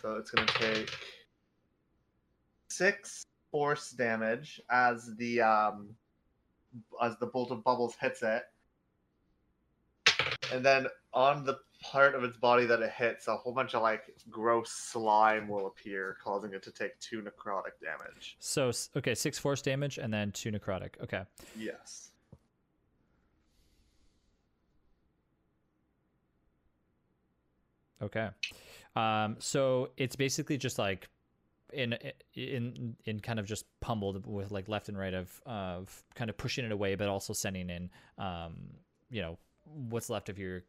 Speaker 5: so it's going to take six force damage as the um, as the bolt of bubbles hits it, and then on the part of its body that it hits, a whole bunch of like gross slime will appear, causing it to take two necrotic damage.
Speaker 1: So okay, six force damage and then two necrotic. Okay.
Speaker 5: Yes.
Speaker 1: Okay. Um, so it's basically just like in in in kind of just pummeled with like left and right of of kind of pushing it away, but also sending in um, you know what's left of your.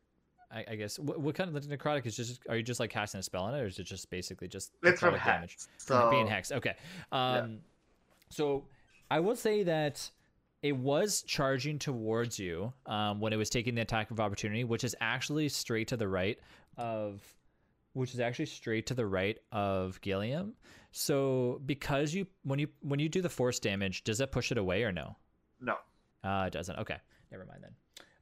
Speaker 1: I, I guess what, what kind of necrotic is just are you just like casting a spell on it, or is it just basically just
Speaker 5: It's from
Speaker 1: damage
Speaker 5: Hex.
Speaker 1: from being hexed? Okay. Um, so I will say that it was charging towards you um, when it was taking the attack of opportunity, which is actually straight to the right of, which is actually straight to the right of Gilliam. So because you when you when you do the force damage, does that push it away or no?
Speaker 5: No.
Speaker 1: Uh, it doesn't. Okay, never mind then.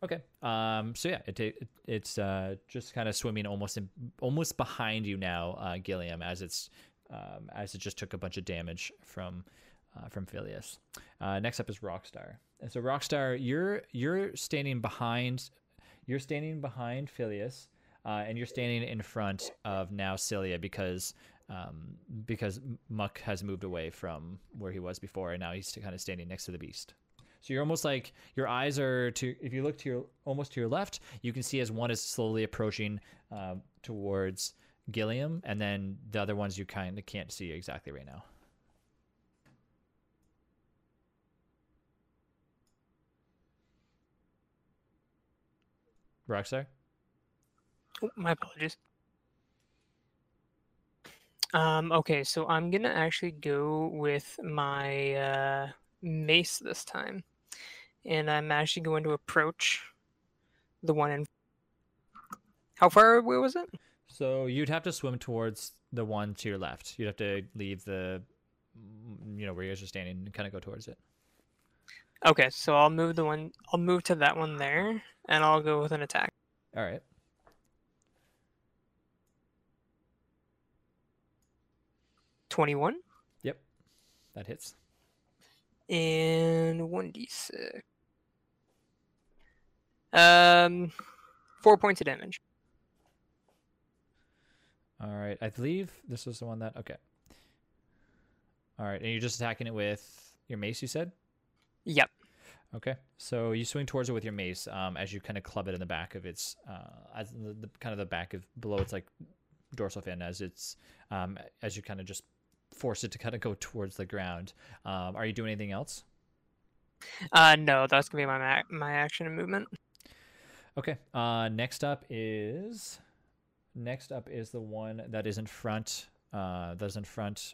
Speaker 1: Okay. Um. So yeah, it, it it's uh just kind of swimming almost in, almost behind you now, uh, Gilliam, as it's um as it just took a bunch of damage from uh, from Phileas. Uh, next up is Rockstar. And so Rockstar, you're you're standing behind, you're standing behind Phileas, uh, and you're standing in front of now Celia because um because Muck has moved away from where he was before, and now he's kind of standing next to the beast. So you're almost like your eyes are to if you look to your almost to your left, you can see as one is slowly approaching uh, towards Gilliam, and then the other ones you kind of can't see exactly right now. Rockstar.
Speaker 4: Oh, my apologies. Um, okay, so I'm gonna actually go with my uh, mace this time, and I'm actually going to approach the one in. How far away was it?
Speaker 1: So you'd have to swim towards the one to your left. You'd have to leave the, you know, where you guys are standing and kind of go towards it.
Speaker 4: Okay, so I'll move the one. I'll move to that one there, and I'll go with an attack.
Speaker 1: All right.
Speaker 4: Twenty-one
Speaker 1: Yep. That hits.
Speaker 4: and one d six. Um, four points of damage.
Speaker 1: All right. I believe this was the one that. Okay. All right, and you're just attacking it with your mace. You said.
Speaker 4: Yep.
Speaker 1: Okay, so you swing towards it with your mace um, as you kind of club it in the back of its, uh, as the, the kind of the back of below its like dorsal fin, as it's um, as you kind of just force it to kind of go towards the ground. Um, are you doing anything else?
Speaker 4: Uh, no, that's gonna be my ma- my action and movement.
Speaker 1: Okay. Uh, next up is next up is the one that is in front. Uh, that's in front,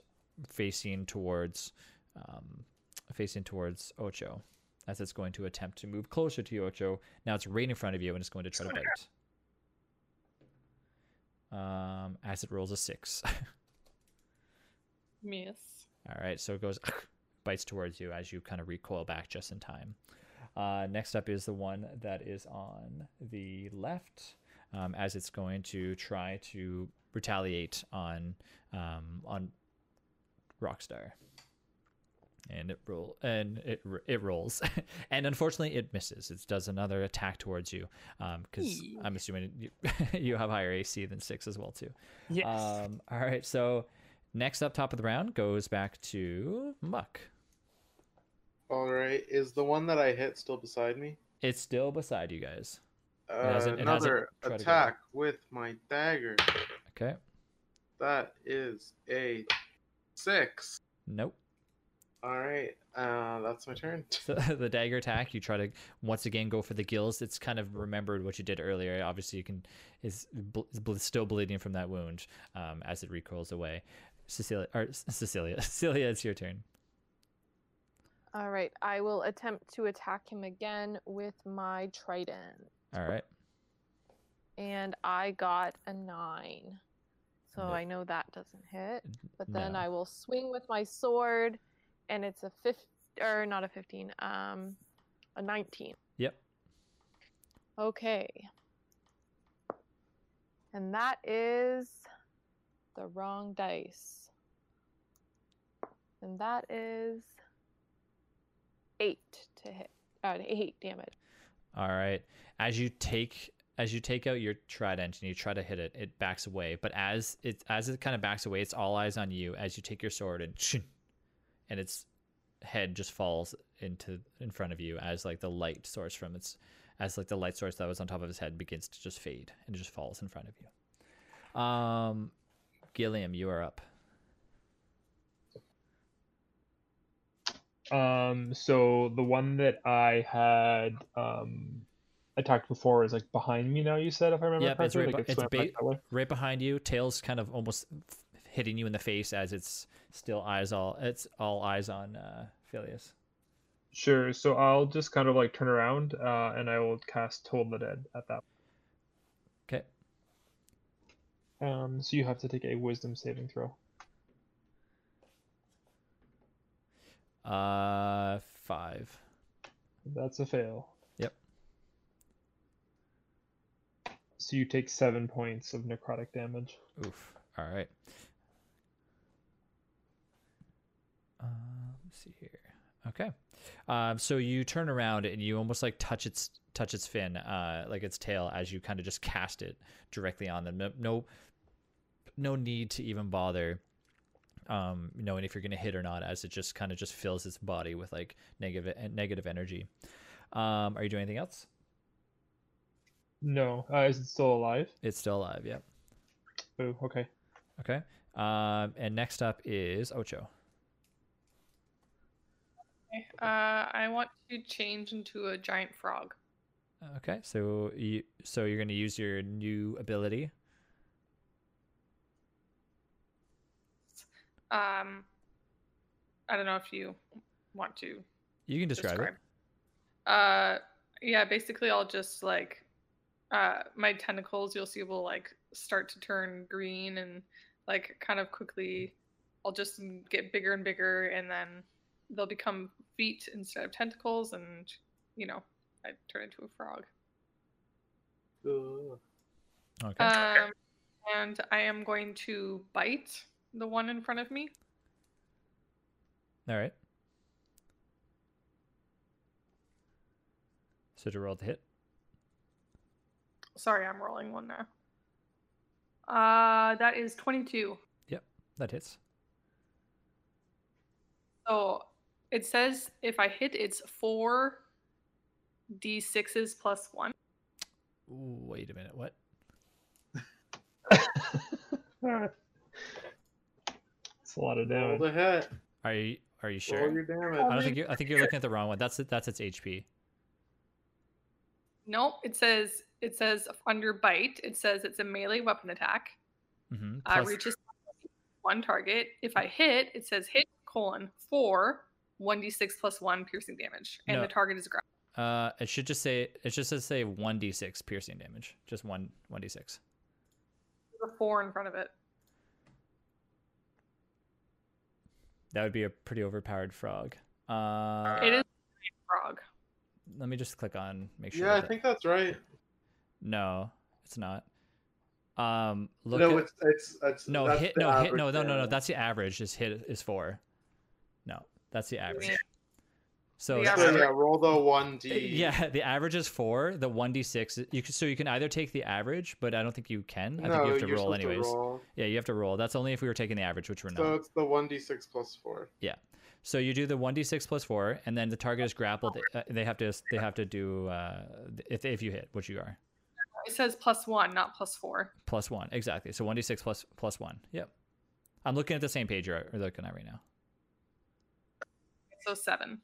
Speaker 1: facing towards, um, facing towards Ocho, as it's going to attempt to move closer to you, Ocho. Now it's right in front of you, and it's going to try to bite. Um, as it rolls a six.
Speaker 7: Miss.
Speaker 1: All right, so it goes bites towards you as you kind of recoil back just in time. Uh, next up is the one that is on the left, um, as it's going to try to retaliate on um, on Rockstar, and it roll and it it rolls, and unfortunately it misses. It does another attack towards you because
Speaker 4: Eee.
Speaker 1: I'm assuming you, you have higher AC than six as well too.
Speaker 4: Yes.
Speaker 1: Um, all right, so next up, top of the round goes back to Muck.
Speaker 3: All right, is the one that I hit still beside me?
Speaker 1: It's still beside you guys.
Speaker 3: Uh,
Speaker 1: hasn't- it hasn't
Speaker 3: another
Speaker 1: tried to go.
Speaker 3: attack with my dagger.
Speaker 1: Okay.
Speaker 3: That is a six.
Speaker 1: Nope.
Speaker 3: All right, uh, that's my turn.
Speaker 1: So the dagger attack, you try to once again go for the gills. It's kind of remembered what you did earlier. Obviously, you can is is bl- still bleeding from that wound um, as it recoils away. Cecilia, or Cecilia, Cecilia, it's your turn.
Speaker 6: All right, I will attempt to attack him again with my trident.
Speaker 1: All right.
Speaker 6: And I got a nine. So
Speaker 1: No.
Speaker 6: I know that doesn't hit. But then
Speaker 1: No.
Speaker 6: I will swing with my sword and it's a fifth or not a 15, um a 19.
Speaker 1: Yep.
Speaker 6: Okay. And that is the wrong dice. And that is eight to hit. Uh, eight damage.
Speaker 1: All right. As you take as you take out your trident and you try to hit it, it backs away. But as it as it kind of backs away, it's all eyes on you as you take your sword and and its head just falls into in front of you as like the light source from its as like the light source that was on top of his head begins to just fade and just falls in front of you. Um Gilliam, you are up.
Speaker 2: Um, so the one that I had um attacked before is like behind me now. You said, if I remember
Speaker 1: Yep, it's
Speaker 2: correctly,
Speaker 1: right
Speaker 2: like
Speaker 1: be- it's ba- right behind you. Tails kind of almost hitting you in the face as it's still eyes all it's all eyes on uh, Phileas.
Speaker 2: Sure. So I'll just kind of like turn around, uh, and I will cast Toll the Dead at that.
Speaker 1: Okay.
Speaker 2: Um, so you have to take a Wisdom saving throw.
Speaker 1: Uh, five.
Speaker 2: That's a fail.
Speaker 1: Yep.
Speaker 2: So you take seven points of necrotic damage.
Speaker 1: Oof. All right. Um, let's see here. Okay. Um, so you turn around and you almost like touch its touch its fin, uh, like its tail, as you kind of just cast it directly on them. No, no, no need to even bother, um, knowing if you're gonna hit or not, as it just kind of just fills its body with like negative negative energy. Um, are you doing anything else?
Speaker 2: No. Uh, is it still alive?
Speaker 1: It's still alive. Yep.
Speaker 2: Oh, okay.
Speaker 1: Okay. Um, and next up is Ocho.
Speaker 7: Okay, Uh, I want to change into a giant frog.
Speaker 1: Okay, so you so you're gonna use your new ability.
Speaker 7: Um, I don't know if you want to
Speaker 1: You can describe,
Speaker 7: describe. Uh, yeah, basically, I'll just like, uh, my tentacles. You'll see will like start to turn green and like kind of quickly. I'll just get bigger and bigger, and then they'll become feet instead of tentacles, and you know, I turn into a frog.
Speaker 3: Ugh.
Speaker 1: Okay.
Speaker 7: Um, and I am going to bite the one in front of me.
Speaker 1: All right. So to roll the hit.
Speaker 7: Sorry, I'm rolling one now. Uh, that is 22.
Speaker 1: Yep, That hits.
Speaker 7: So it says if I hit, it's four d6s plus one.
Speaker 1: Ooh, wait a minute. What?
Speaker 2: It's a lot of
Speaker 3: Roll
Speaker 2: damage.
Speaker 3: the hit.
Speaker 1: Are you are you
Speaker 3: Roll
Speaker 1: sure?
Speaker 3: your damage.
Speaker 1: I don't think you I think you're looking at the wrong one. That's it that's its HP.
Speaker 7: Nope, it says it says under bite. It says it's a melee weapon attack.
Speaker 1: Mm-hmm.
Speaker 7: Uh, reaches one target. If I hit, it says hit colon four one d6 plus one piercing damage, and
Speaker 1: No.
Speaker 7: the target is a ground.
Speaker 1: uh, it should just say it should just say one d six piercing damage. Just one one d six.
Speaker 7: There's a four in front of it.
Speaker 1: That would be a pretty overpowered frog. Uh,
Speaker 7: It is a frog.
Speaker 1: let me just click on make sure.
Speaker 3: Yeah, I
Speaker 1: that-
Speaker 3: think that's right.
Speaker 1: No, it's not. Um, look.
Speaker 3: no,
Speaker 1: at,
Speaker 3: it's it's it's
Speaker 1: no hit. No hit. No, no, no, no. That's the average. Is hit is four. No, that's the average.
Speaker 7: mean-
Speaker 1: So
Speaker 7: The average-
Speaker 3: yeah, roll the one d.
Speaker 1: Uh, Yeah, the average is four. The one d six. You can, so you can either take the average, but I don't think you can. I
Speaker 3: no,
Speaker 1: think you have to roll
Speaker 3: supposed to
Speaker 1: anyways.
Speaker 3: roll.
Speaker 1: Yeah, you have to roll. That's only if we were taking the average, which we're not.
Speaker 3: So it's the one d six plus four. Yeah.
Speaker 1: So you do the one d six plus four, and then the target is grappled. Uh, they have to. They have to do uh, if if you hit, which you are
Speaker 7: It says plus one, not plus four.
Speaker 1: plus one exactly. So one d six plus plus one. Yep. I'm looking at the same page you're you're looking at right now.
Speaker 7: So seven.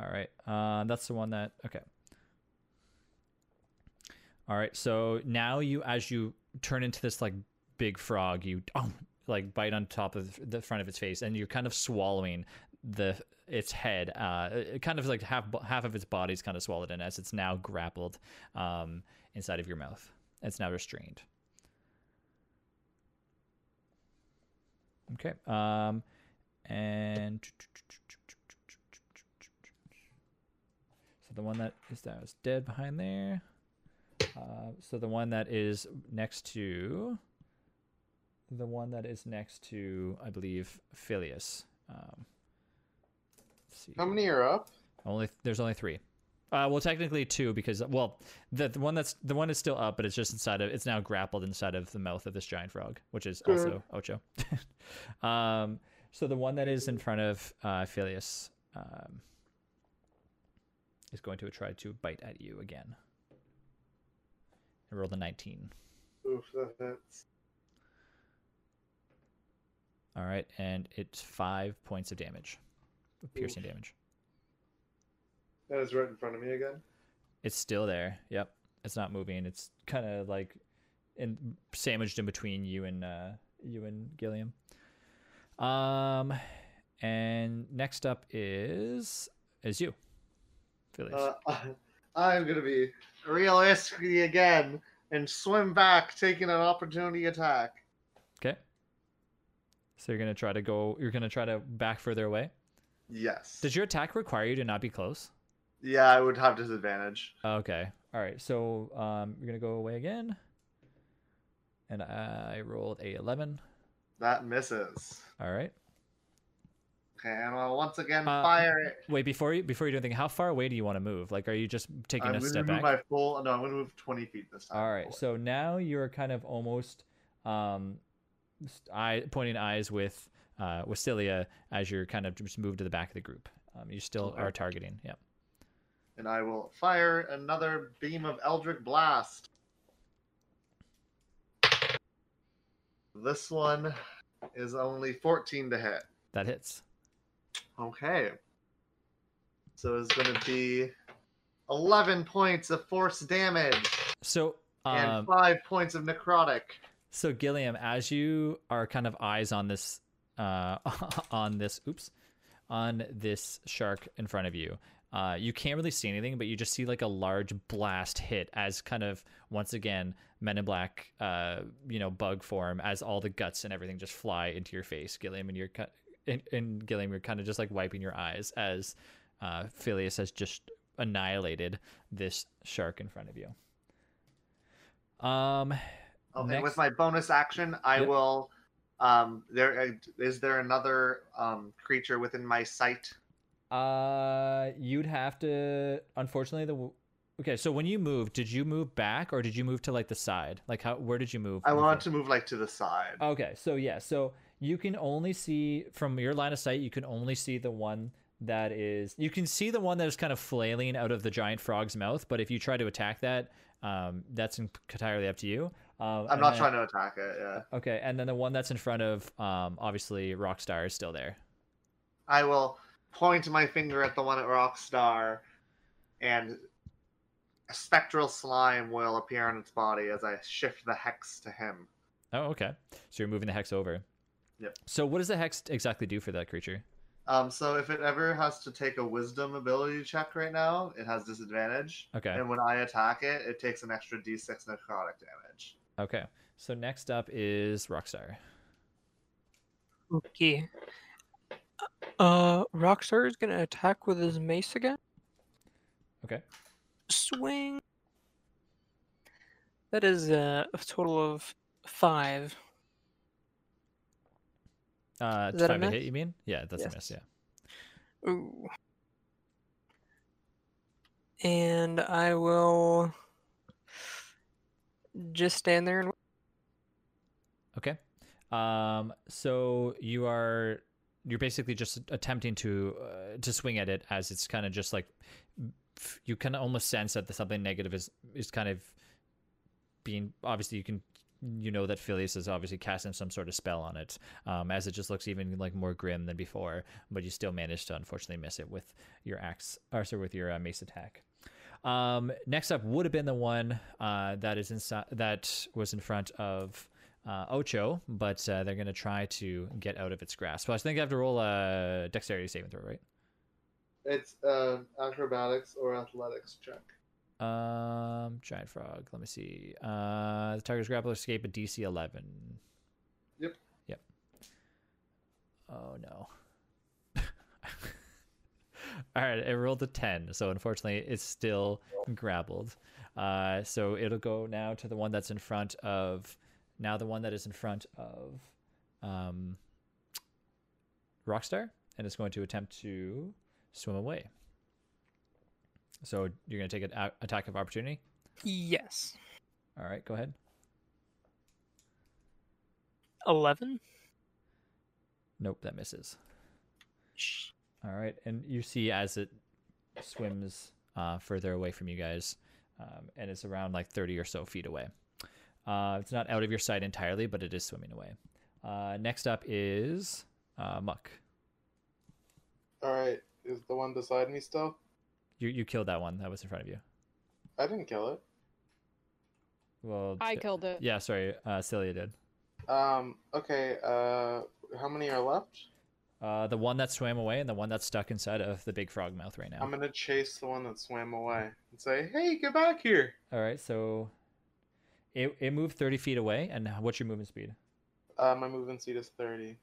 Speaker 1: All right. Uh, that's the one that. Okay. All right. So now you, as you turn into this like big frog, you oh, like bite on top of the front of its face, and you're kind of swallowing the its head. Uh, it kind of like half half of its body's kind of swallowed in as it's now grappled um, inside of your mouth. It's now restrained. Okay. Um, and so the one that is that is dead behind there. Uh, so the one that is next to the one that is next to, I believe, Phileas. Um, see
Speaker 3: How many are up?
Speaker 1: Only there's only three. Uh, well, technically two because well, the, the one that's the one is still up, but it's just inside of it's now grappled inside of the mouth of this giant frog, which is
Speaker 3: Good.
Speaker 1: also Ocho. um, so the one that is in front of uh, Phileas um, is going to try to bite at you again. And roll the nineteen.
Speaker 3: Oof, that.
Speaker 1: All right, and it's five points of damage, of piercing damage.
Speaker 3: That is right in front of me again.
Speaker 1: It's still there. Yep. It's not moving. It's kind of like in sandwiched in between you and uh you and Gilliam. Um and next up is is you. Phileas.
Speaker 5: Uh, I'm gonna be realistic again and swim back, taking an opportunity attack.
Speaker 1: okay. So you're going to try to go you're going to try to back further away.
Speaker 5: Yes.
Speaker 1: Does your attack require you to not be close?
Speaker 5: Yeah, I would have disadvantage.
Speaker 1: Okay. All right. So um, you're gonna go away again, and I rolled a eleven.
Speaker 5: That misses.
Speaker 1: All right.
Speaker 5: Okay, and I'll once again
Speaker 1: Uh,
Speaker 5: fire it.
Speaker 1: Wait before you before you do anything. How far away do you want to move? Like, are you just taking a
Speaker 5: step back?
Speaker 1: I'm a step
Speaker 5: move
Speaker 1: back?
Speaker 5: my full. No, I'm going to move 20 feet this time.
Speaker 1: All right.
Speaker 5: forward.
Speaker 1: So now you're kind of almost um, eye pointing eyes with uh, with Celia as you're kind of just moved to the back of the group. Um, you still
Speaker 5: Okay.
Speaker 1: are targeting. Yep.
Speaker 5: And I will fire another beam of Eldritch Blast. This one is only 14 to hit.
Speaker 1: That hits.
Speaker 5: Okay. So it's going to be 11 points of force damage
Speaker 1: So
Speaker 5: and
Speaker 1: um,
Speaker 5: 5 points of necrotic.
Speaker 1: So Gilliam, as you are kind of eyes on this, uh, on this, oops, on this shark in front of you, uh, you can't really see anything, but you just see like a large blast hit as kind of once again Men in Black, uh, you know, bug form as all the guts and everything just fly into your face, Gilliam, and you're and, and Gilliam, you're kind of just like wiping your eyes as uh, Phileas has just annihilated this shark in front of you. Um,
Speaker 5: Okay,
Speaker 1: Next-
Speaker 5: with my bonus action, I
Speaker 1: Yep.
Speaker 5: will. Um, there uh, is there another um creature within my sight.
Speaker 1: Uh, you'd have to. Unfortunately, the okay. So when you moved, did you move back or did you move to like the side? Like how? Where did you move?
Speaker 5: I
Speaker 1: in
Speaker 5: want to move like to the side.
Speaker 1: Okay, so yeah, so you can only see from your line of sight. You can only see the one that is. You can see the one that is kind of flailing out of the giant frog's mouth. But if you try to attack that, um, that's entirely up to you. Um,
Speaker 5: I'm not
Speaker 1: then-
Speaker 5: trying to attack it. Yeah,
Speaker 1: Okay, and then the one that's in front of, um, obviously Rockstar is still there.
Speaker 5: I will point my finger at the one at Rockstar, and a spectral slime will appear on its body as I shift the hex to him.
Speaker 1: Oh, okay. So you're moving the hex over.
Speaker 5: Yep.
Speaker 1: So what does the hex exactly do for that creature?
Speaker 5: Um, so if it ever has to take a Wisdom ability check right now, it has disadvantage.
Speaker 1: Okay.
Speaker 5: And when I attack it, it takes an extra D6 necrotic damage.
Speaker 1: Okay. So next up is Rockstar.
Speaker 4: Okay. Uh, Rockstar is gonna attack with his mace again.
Speaker 1: Okay.
Speaker 4: Swing. That is uh, a total of five.
Speaker 1: Uh,
Speaker 4: Is that a
Speaker 1: five to
Speaker 4: miss?
Speaker 1: hit, you mean? Yeah, that's a miss. Yeah.
Speaker 4: Ooh. And I will just stand there and
Speaker 1: Okay. Um. So you are you're basically just attempting to uh, to swing at it as it's kind of just like you can almost sense that the something negative is is kind of being obviously you can you know that Phileas is obviously casting some sort of spell on it um, as it just looks even like more grim than before but you still managed to unfortunately miss it with your axe or sorry with your uh, mace attack um, next up would have been the one uh, that is inside that was in front of uh, Ocho, but uh, they're going to try to get out of its grasp. So I think I have to roll a dexterity saving throw, right?
Speaker 3: It's uh, acrobatics or athletics check.
Speaker 1: Um, giant frog. Let me see. Uh, the target's grapple escape a DC 11.
Speaker 3: Yep.
Speaker 1: Yep. Oh no. All right, it rolled a 10, so unfortunately it's still grappled. Uh, so it'll go now to the one that's in front of now the one that is in front of um, Rockstar, and it's going to attempt to swim away. So you're going to take an a- attack of opportunity.
Speaker 4: yes,
Speaker 1: All right, go ahead.
Speaker 4: eleven.
Speaker 1: Nope, that misses.
Speaker 4: Sh-
Speaker 1: All right, and you see as it swims uh, further away from you guys, um, and it's around like 30 or so feet away. Uh, it's not out of your sight entirely, but it is swimming away. Uh, next up is uh, Muck.
Speaker 3: All right, is the one beside me still?
Speaker 1: You you killed that one that was in front of you.
Speaker 3: I didn't kill it.
Speaker 1: Well,
Speaker 6: I
Speaker 1: Th-
Speaker 6: killed it.
Speaker 1: Yeah, sorry, uh, Celia did.
Speaker 3: Um. Okay. Uh. How many are left?
Speaker 1: Uh, the one that swam away and the one that's stuck inside of the big frog mouth right now.
Speaker 3: I'm gonna chase the one that swam away and say, "Hey, get back here!"
Speaker 1: All right, so it it moved 30 feet away, and what's your movement speed?
Speaker 3: Uh, my movement speed is thirty.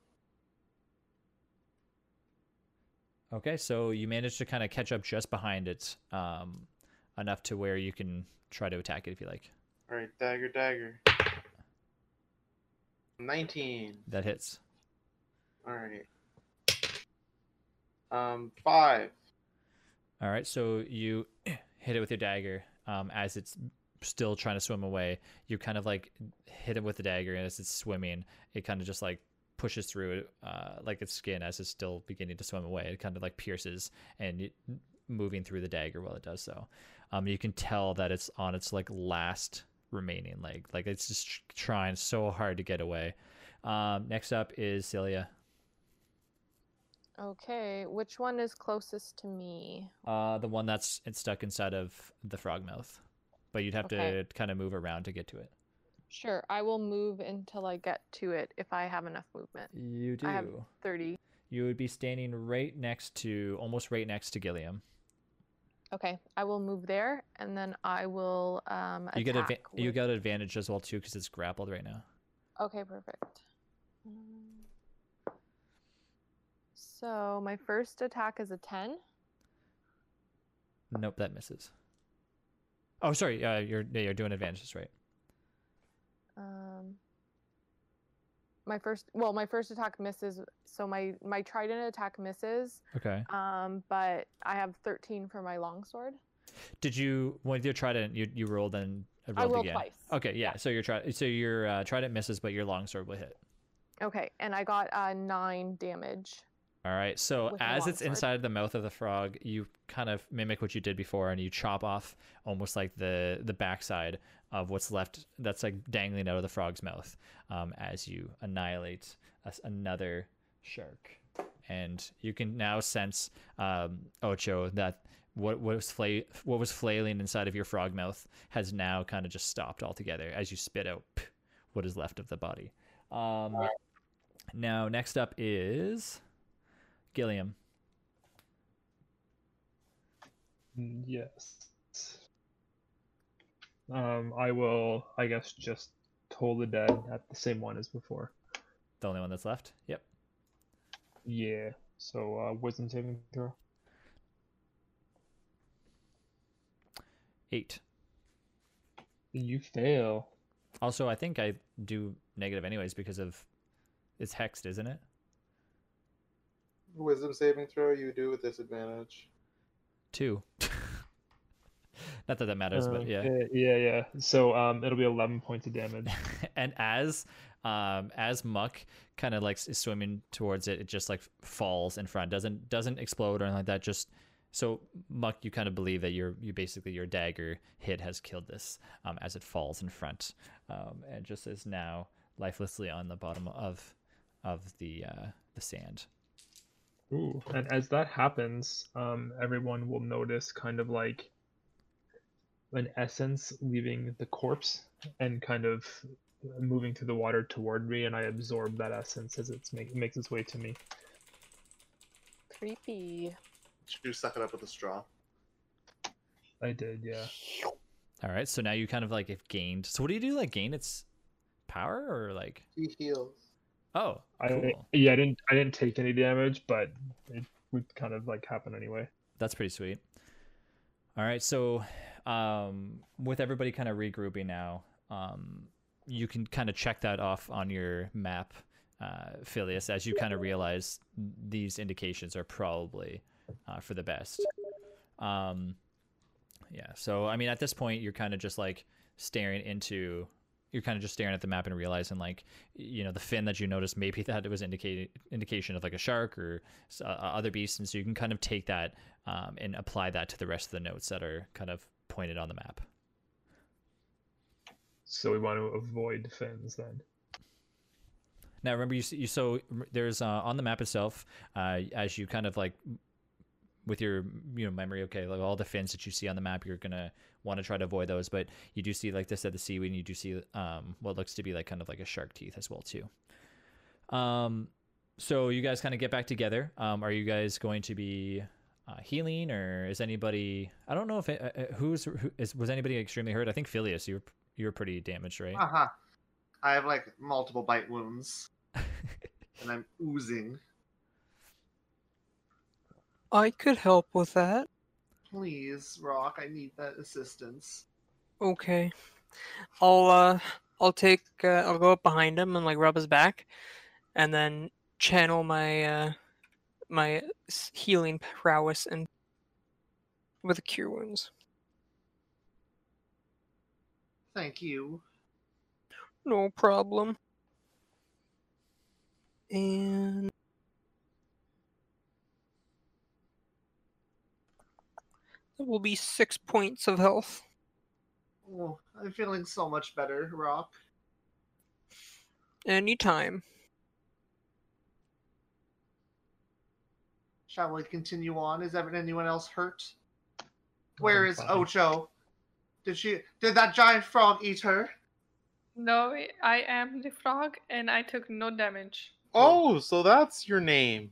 Speaker 1: Okay, so you managed to kind of catch up just behind it, um, enough to where you can try to attack it if you like.
Speaker 3: All right, dagger, dagger. Nineteen.
Speaker 1: That hits.
Speaker 3: All right. Um, five.
Speaker 1: All right, so you hit it with your dagger um, as it's still trying to swim away. You kind of like hit it with the dagger, and as it's swimming, it kind of just like pushes through uh, like its skin as it's still beginning to swim away. It kind of like pierces and it, moving through the dagger while it does so. Um, you can tell that it's on its like last remaining leg, like it's just tr- trying so hard to get away. Um, next up is Celia.
Speaker 6: Okay, which one is closest to me?
Speaker 1: Uh, the one that's it's stuck inside of the frog mouth, but you'd have
Speaker 6: Okay.
Speaker 1: to kind of move around to get to it.
Speaker 6: Sure, I will move until I get to it if I have enough movement.
Speaker 1: You do.
Speaker 6: I have 30.
Speaker 1: You would be standing right next to, almost right next to Gilliam.
Speaker 6: Okay, I will move there and then I will um
Speaker 1: You get adva- you got advantage as well too because it's grappled right now.
Speaker 6: Okay, perfect. Um, So my first attack is a 10.
Speaker 1: Nope, that misses. Oh, sorry. Uh, you're yeah, you're doing advantages right.
Speaker 6: Um, my first, well, my first attack misses. So my my trident attack misses.
Speaker 1: Okay.
Speaker 6: Um, but I have 13 for my longsword.
Speaker 1: Did you when you trident you you rolled and uh,
Speaker 6: I
Speaker 1: rolled
Speaker 6: rolled
Speaker 1: again?
Speaker 6: twice.
Speaker 1: Okay, yeah. So your tri- so your uh, trident misses, but your longsword will hit.
Speaker 6: Okay, and I got uh, nine damage.
Speaker 1: All right. So as it's
Speaker 6: longsword.
Speaker 1: inside the mouth of the frog, you kind of mimic what you did before, and you chop off almost like the the backside of what's left that's like dangling out of the frog's mouth, um, as you annihilate another shark. And you can now sense, um, Ocho, that what was fla- what was flailing inside of your frog mouth has now kind of just stopped altogether as you spit out what is left of the body. Um, now, next up is Gilliam.
Speaker 2: Mm, Yes. Um, I will, I guess, just toll the dead at the same one as before.
Speaker 1: The only one that's left. Yep.
Speaker 2: Yeah. So, uh, wisdom saving throw.
Speaker 1: Eight.
Speaker 2: You fail.
Speaker 1: Also, I think I do negative anyways because of it's hexed, isn't it?
Speaker 3: Wisdom saving throw you do with disadvantage.
Speaker 1: Two. Not that that matters, but yeah.
Speaker 2: Yeah, yeah. So, um, it'll be 11 points of damage.
Speaker 1: and as um as Muck kind of like is swimming towards it, it just like falls in front. Doesn't doesn't explode or anything like that. Just so Muck, you kind of believe that your you basically your dagger hit has killed this um, as it falls in front, um, and just is now lifelessly on the bottom of of the uh, the sand.
Speaker 2: Ooh. And as that happens, um, everyone will notice kind of like an essence leaving the corpse and kind of moving through the water toward me, and I absorb that essence as it's make, makes its way to me.
Speaker 6: Creepy.
Speaker 5: Did You suck it up with a straw.
Speaker 2: I did, yeah.
Speaker 1: All right, so now you kind of like have gained. So what do you do? Like gain its power or like?
Speaker 3: He heals.
Speaker 1: Oh,
Speaker 2: I
Speaker 1: cool.
Speaker 2: yeah, I didn't I didn't take any damage, but it would kind of like happen anyway.
Speaker 1: That's pretty sweet. All right, so um, with everybody kind of regrouping now, um, you can kind of check that off on your map, uh, Phileas, as you kind of realize these indications are probably uh, for the best. Um, yeah, so I mean, at this point, you're kind of just like staring into. You're kind of just staring at the map and realizing, like, you know, the fin that you noticed, maybe that it was indicating indication of like a shark or uh, other beasts, and so you can kind of take that um, and apply that to the rest of the notes that are kind of pointed on the map.
Speaker 2: So we want to avoid fins then.
Speaker 1: Now, remember you you so there's uh, on the map itself uh, as you kind of like with your you know memory, okay, like all the fins that you see on the map, you're gonna want to try to avoid those. But you do see like this at the seaweed, and you do see um, what looks to be like kind of like a shark teeth as well too. Um, so you guys kind of get back together. Um, are you guys going to be uh, healing, or is anybody? I don't know if it, uh, uh, who's who is was anybody extremely hurt. I think Phileas, you were you were pretty damaged, right?
Speaker 5: Uh huh. I have like multiple bite wounds, and I'm oozing.
Speaker 4: I could help with that.
Speaker 5: Please, Rock, I need that assistance.
Speaker 4: Okay. I'll uh I'll take uh, I'll go up behind him and like rub his back and then channel my uh my healing prowess and with the cure wounds.
Speaker 5: Thank you.
Speaker 4: No problem. And it will be 6 points of health.
Speaker 5: Oh, I'm feeling so much better, Rock.
Speaker 4: Anytime.
Speaker 5: Shall we continue on? Is ever anyone else hurt? Where is
Speaker 2: I'm
Speaker 5: is
Speaker 2: fine.
Speaker 5: Ocho? Did she? Did that giant frog eat her?
Speaker 7: No, I am the frog, and I took no damage.
Speaker 3: Oh, so that's your name.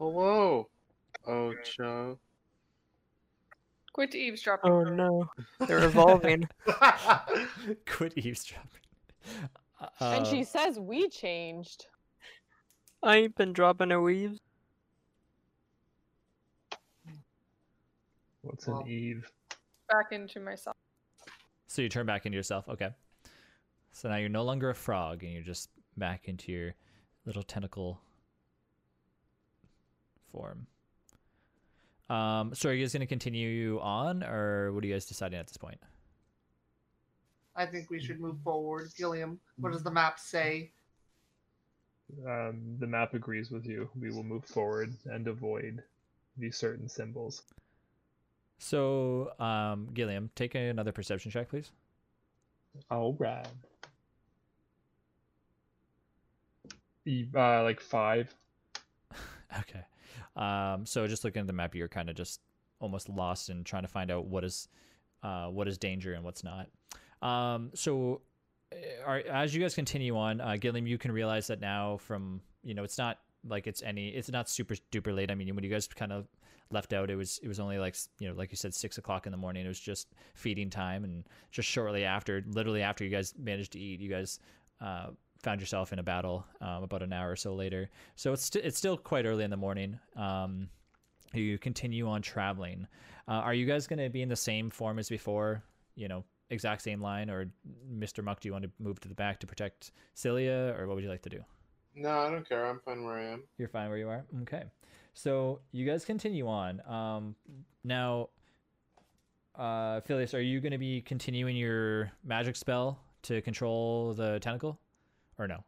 Speaker 3: Hello, Ocho.
Speaker 7: Quit eavesdropping.
Speaker 4: Oh no. They're evolving.
Speaker 1: Quit eavesdropping. Uh,
Speaker 6: and she says we changed.
Speaker 4: I ain't been dropping no weaves.
Speaker 2: What's
Speaker 5: Well.
Speaker 2: an Eve?
Speaker 7: Back into myself.
Speaker 1: So you turn back into yourself. Okay. So now you're no longer a frog, and you're just back into your little tentacle form. Um, so are you guys going to continue on, or what are you guys deciding at this point?
Speaker 5: I think we should move forward. Gilliam, what does the map say?
Speaker 2: Um, the map agrees with you. We will move forward and avoid these certain symbols.
Speaker 1: So, um, Gilliam, take another perception check, please.
Speaker 2: All right. Uh, like five.
Speaker 1: Okay. Um, so just looking at the map, you're kind of just almost lost in trying to find out what is, uh, what is danger and what's not. Um, so, as you guys continue on, uh, Gilliam, you can realize that now from you know it's not like it's any, it's not super duper late. I mean, when you guys kind of left out, it was it was only like you know like you said six o'clock in the morning. It was just feeding time, and just shortly after, literally after you guys managed to eat, you guys. Uh, found yourself in a battle um, about an hour or so later. So it's st- it's still quite early in the morning. Um, you continue on traveling. Uh, are you guys going to be in the same form as before? You know, exact same line, or Mr. Muck, do you want to move to the back to protect Celia, or what would you like to do?
Speaker 3: No, I don't care. I'm fine where I am.
Speaker 1: You're fine where you are. Okay, so you guys continue on. Um, now, uh, Phileas, are you going to be continuing your magic spell to control the tentacle, or no?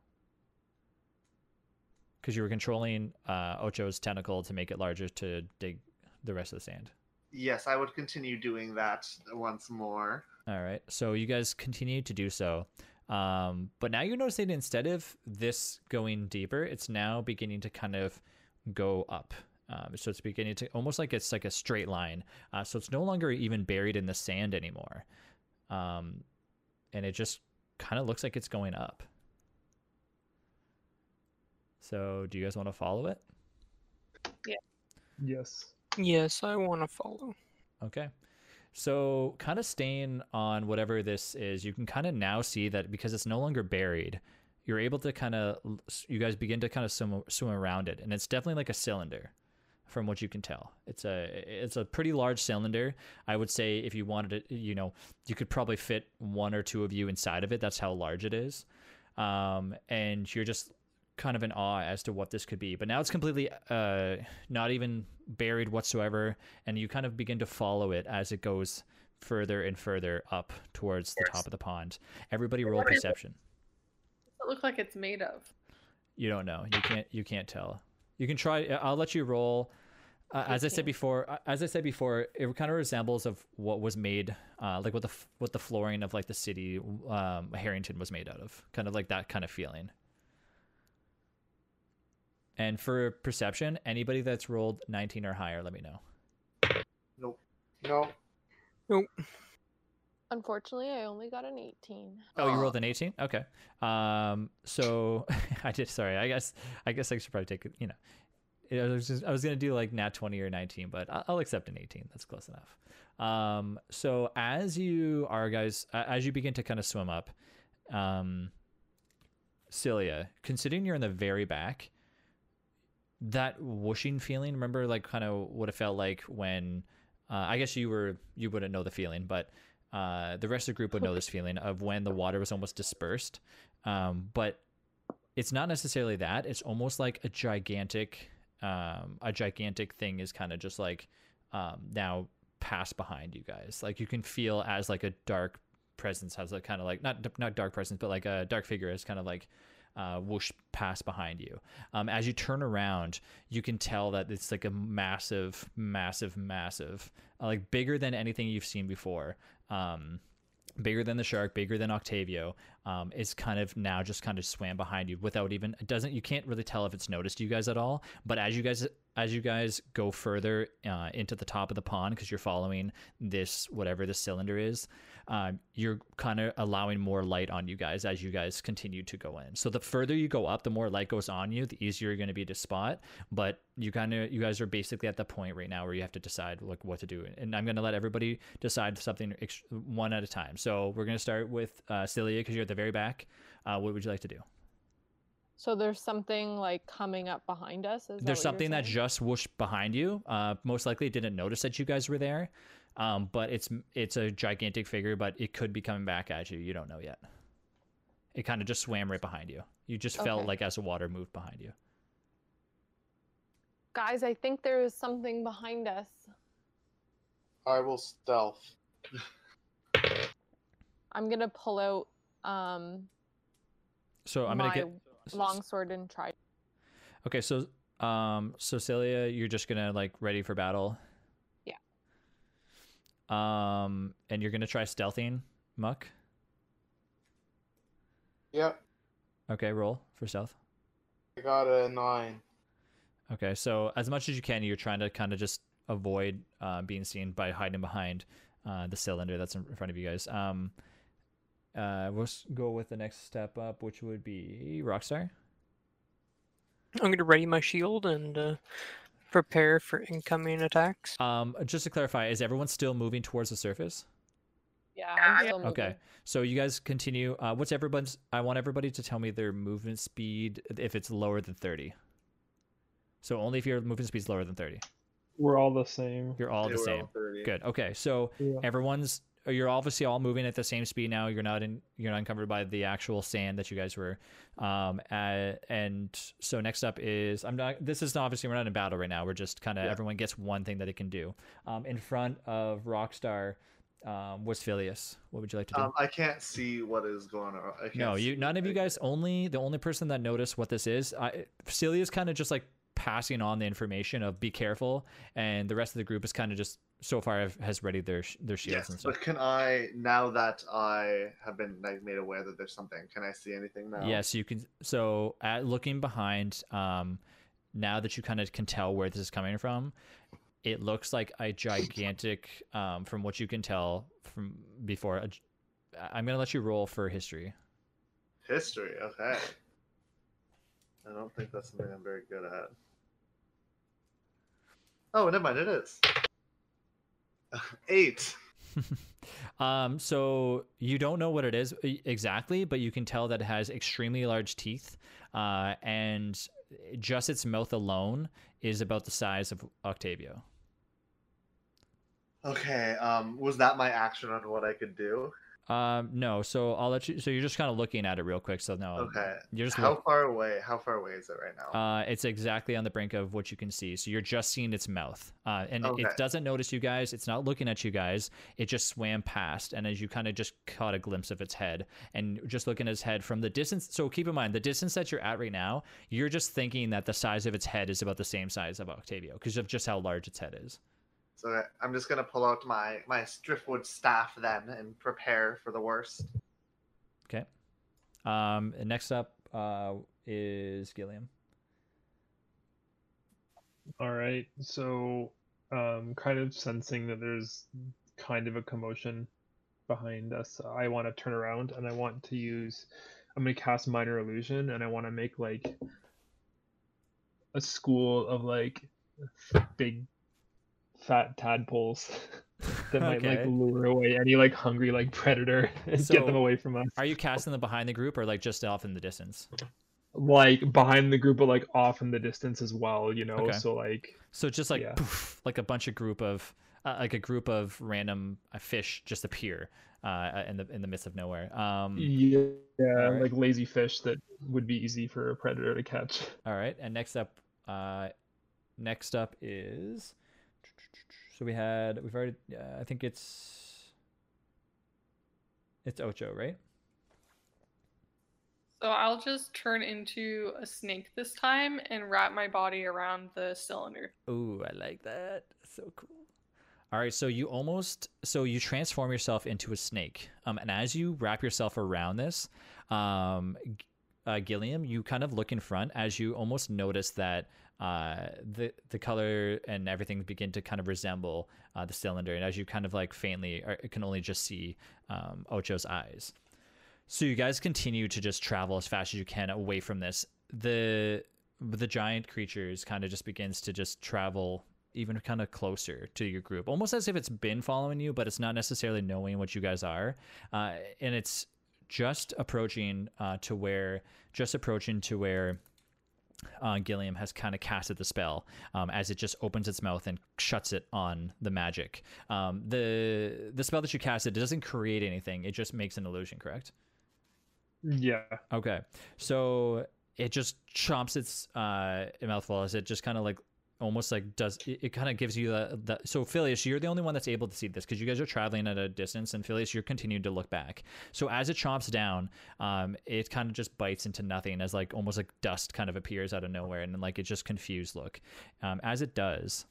Speaker 1: Because you were controlling uh, Ocho's tentacle to make it larger to dig the rest of the sand.
Speaker 5: Yes, I would continue doing that once more.
Speaker 1: All right. So you guys continue to do so. Um, but now you're noticing instead of this going deeper, it's now beginning to kind of go up. Um, so it's beginning to almost like it's like a straight line. Uh, so it's no longer even buried in the sand anymore. Um, and it just kind of looks like it's going up. So do you guys want to follow it? Yeah.
Speaker 2: Yes.
Speaker 4: Yes, I want to follow.
Speaker 1: Okay. So, kind of staying on whatever this is, you can kind of now see that because it's no longer buried, you're able to kind of, you guys begin to kind of swim, swim around it. And it's definitely like a cylinder from what you can tell. It's a, it's a pretty large cylinder. I would say if you wanted it, you know, you could probably fit one or two of you inside of it. That's how large it is. Um, and you're just kind of in awe as to what this could be. But now it's completely uh, not even buried whatsoever, and you kind of begin to follow it as it goes further and further up towards the top of the pond. Everybody roll perception.
Speaker 7: What does it look like it's made of?
Speaker 1: You don't know. You can't. You can't tell. You can try. I'll let you roll. Uh, as I said before, uh, as I said before, it kind of resembles of what was made, uh, like what the f- what the flooring of like the city um, Harrington was made out of, kind of like that kind of feeling. And for perception, anybody that's rolled 19 or higher, let me know. Nope.
Speaker 3: No. Nope.
Speaker 6: Unfortunately, I only got an 18.
Speaker 1: Oh, you rolled an 18? Okay. Um, so I did, sorry, I guess, I guess I should probably take it, you know, I was just, I was going to do like nat 20 or 19, but I- I'll accept an 18. That's close enough. Um, so as you are guys, as you begin to kind of swim up, um, Celia, considering you're in the very back, that whooshing feeling. Remember, like kind of what it felt like when. Uh, I guess you were you wouldn't know the feeling, but uh, the rest of the group would know this feeling of when the water was almost dispersed. Um, but it's not necessarily that. It's almost like a gigantic, um, a gigantic thing is kind of just like um, now passed behind you guys. Like you can feel as like a dark presence has a kind of like not not dark presence, but like a dark figure is kind of like uh, whoosh past behind you. Um, as you turn around, you can tell that it's like a massive, massive, massive, uh, like bigger than anything you've seen before. Um, bigger than the shark, bigger than Octavio, um, is kind of now just kind of swam behind you without even it doesn't you can't really tell if it's noticed you guys at all. But as you guys as you guys go further uh, into the top of the pond because you're following this whatever the cylinder is, uh, you're kind of allowing more light on you guys as you guys continue to go in. So the further you go up, the more light goes on you, the easier you're going to be to spot. But you kind of you guys are basically at the point right now where you have to decide like what to do. And I'm going to let everybody decide something ex- one at a time. So we're going to start with uh, Celia because you're at the very back. Uh, what would you like to do?
Speaker 6: So there's something like coming up behind us. Is
Speaker 1: There's
Speaker 6: what
Speaker 1: something that just whooshed behind you. Uh, most likely didn't notice that you guys were there, um, but it's it's a gigantic figure, but it could be coming back at you. You don't know yet. It kind of just swam right behind you. You just felt
Speaker 6: Okay.
Speaker 1: like as the water moved behind you.
Speaker 6: Guys, I think there is something behind us.
Speaker 3: I will stealth.
Speaker 6: I'm gonna pull out um
Speaker 1: So I'm
Speaker 6: my
Speaker 1: gonna get
Speaker 6: longsword and try.
Speaker 1: Okay, so um, so Celia, you're just gonna like ready for battle.
Speaker 6: Yeah.
Speaker 1: Um, and you're gonna try stealthing, Muck.
Speaker 3: Yep,
Speaker 1: Okay, roll for stealth.
Speaker 3: I got a nine.
Speaker 1: Okay, so as much as you can, you're trying to kind of just avoid uh, being seen by hiding behind uh, the cylinder that's in front of you guys. Um, uh, we'll go with the next step up, which would be Rockstar.
Speaker 4: I'm going to ready my shield and uh, prepare for incoming attacks.
Speaker 1: Um, just to clarify, is everyone still moving towards the surface?
Speaker 6: Yeah, I'm still moving.
Speaker 1: Okay, so you guys continue. Uh, what's everyone's? I want everybody to tell me their movement speed if it's lower than thirty. So only if your movement speed's lower than thirty.
Speaker 2: We're all the same.
Speaker 1: You're all
Speaker 3: They
Speaker 1: the same.
Speaker 3: 30.
Speaker 1: Good. Okay, so
Speaker 2: Yeah.
Speaker 1: everyone's you're obviously all moving at the same speed now. You're not in you're not encumbered by the actual sand that you guys were. Um, uh, and so next up is I'm not. This is obviously we're not in battle right now. We're just kind of
Speaker 3: Yeah.
Speaker 1: everyone gets one thing that it can do. Um, in front of Rockstar um, was Phileas. What would you like to do?
Speaker 5: Um, I can't see what is going on. I can't
Speaker 1: No, you. None of you guys. Only the only person that noticed what this is. I, Celia's kind of just like passing on the information of be careful, and the rest of the group is kind of just so far have, has readied their their shields
Speaker 5: Yes,
Speaker 1: and stuff.
Speaker 5: but can I now that I have been like made aware that there's something? Can I see anything now?
Speaker 1: Yes, you can. So, at looking behind, um, now that you kind of can tell where this is coming from, it looks like a gigantic. Um, from what you can tell from before, a, I'm gonna let you roll for history.
Speaker 5: History. Okay. I don't think that's something I'm very good at. Oh, never mind. It is eight.
Speaker 1: um, so you don't know what it is exactly, but you can tell that it has extremely large teeth, uh, and just its mouth alone is about the size of Octavio.
Speaker 5: Okay. Um, was that my action on what I could do?
Speaker 1: Um, no, so I'll let you. So you're just kind of looking at it real quick. So no,
Speaker 5: Okay.
Speaker 1: you're just
Speaker 5: How
Speaker 1: look-
Speaker 5: far away? How far away is it right now?
Speaker 1: Uh, it's exactly on the brink of what you can see. So you're just seeing its mouth. Uh, and
Speaker 5: Okay.
Speaker 1: it doesn't notice you guys. It's not looking at you guys. It just swam past. And as you kind of just caught a glimpse of its head and just looking at its head from the distance. So keep in mind, the distance that you're at right now, you're just thinking that the size of its head is about the same size of Octavio because of just how large its head is.
Speaker 5: So I'm just gonna pull out my my driftwood staff then and prepare for the worst.
Speaker 1: Okay. Um, next up uh, is Gilliam.
Speaker 2: All right. So, um, kind of sensing that there's kind of a commotion behind us, I want to turn around and I want to use. I'm going to cast minor illusion and I want to make like a school of like big fat tadpoles that might like lure away any like hungry like predator and
Speaker 1: So-
Speaker 2: get them away from us.
Speaker 1: Are you casting them behind the group or like just off in the distance?
Speaker 2: like behind the group, but like off in the distance as well. You know,
Speaker 1: Okay.
Speaker 2: so like
Speaker 1: So just like
Speaker 2: Yeah.
Speaker 1: poof, like a bunch of group of uh, like a group of random uh, fish just appear uh, in the in the midst of nowhere. Um,
Speaker 2: yeah,
Speaker 1: Alright.
Speaker 2: like lazy fish that would be easy for a predator to catch.
Speaker 1: All right, and next up, uh, next up is so we had we've already uh, I think it's it's Ocho, right?
Speaker 7: So I'll just turn into a snake this time and wrap my body around the cylinder.
Speaker 1: Ooh, I like that. So cool. All right, so you almost so you transform yourself into a snake, um, and as you wrap yourself around this, um, uh, Gilliam, you kind of look in front as you almost notice that uh, the the color and everything begin to kind of resemble uh, the cylinder, and as you kind of like faintly or can only just see um, Ocho's eyes. So you guys continue to just travel as fast as you can away from this. The the giant creatures kind of just begins to just travel even kind of closer to your group, almost as if it's been following you, but it's not necessarily knowing what you guys are. Uh, and it's just approaching uh, to where, just approaching to where uh, Gilliam has kind of casted the spell um, as it just opens its mouth and shuts it on the magic. Um, the the spell that you casted it doesn't create anything; it just makes an illusion. Correct?
Speaker 2: Yeah,
Speaker 1: Okay, so it just chomps its uh mouthful as it just kind of like almost like does it, it kind of gives you the, the so Phileas you're the only one that's able to see this because you guys are traveling at a distance and Phileas you're continuing to look back. So as it chomps down um it kind of just bites into nothing as like almost like dust kind of appears out of nowhere and like it's just confused look. Um as it does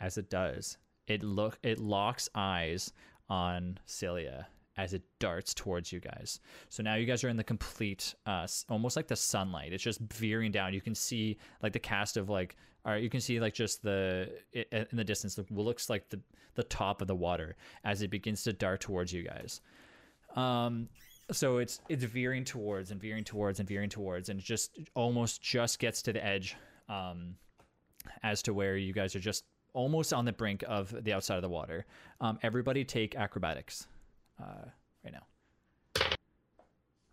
Speaker 1: as it does it look it locks eyes on Celia as it darts towards you guys. So now you guys are in the complete, uh, almost like the sunlight. It's just veering down. You can see like the cast of like, all right, you can see like just the in the distance. What looks like the the top of the water as it begins to dart towards you guys. Um, so it's it's veering towards and veering towards and veering towards, and just almost just gets to the edge. Um, as to where you guys are just almost on the brink of the outside of the water. Um, everybody take acrobatics uh, right now.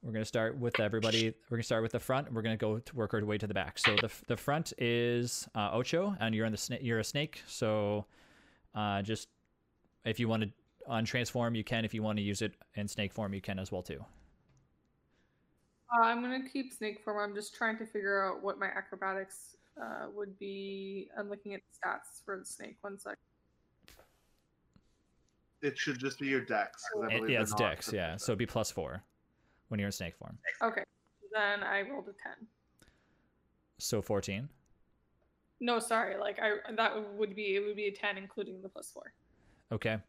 Speaker 1: We're gonna start with everybody. We're gonna start with the front. We're gonna go to work our way to the back. So the the front is uh, Ocho, and you're in the sna- you're a snake. So uh, just if you want to untransform, you can. If you want to use it in snake form, you can as well too.
Speaker 7: Uh, I'm gonna keep snake form. I'm just trying to figure out what my acrobatics uh, would be. I'm looking at stats for the snake. One sec.
Speaker 5: It should just be your dex. 'cause I
Speaker 1: It- yeah,
Speaker 5: they're
Speaker 1: it's Dex. Yeah, so it'd be plus four when you're in snake form.
Speaker 7: Okay. Then I rolled a ten.
Speaker 1: So fourteen.
Speaker 7: No, sorry. Like I that would be it would be a ten including the plus four.
Speaker 1: Okay.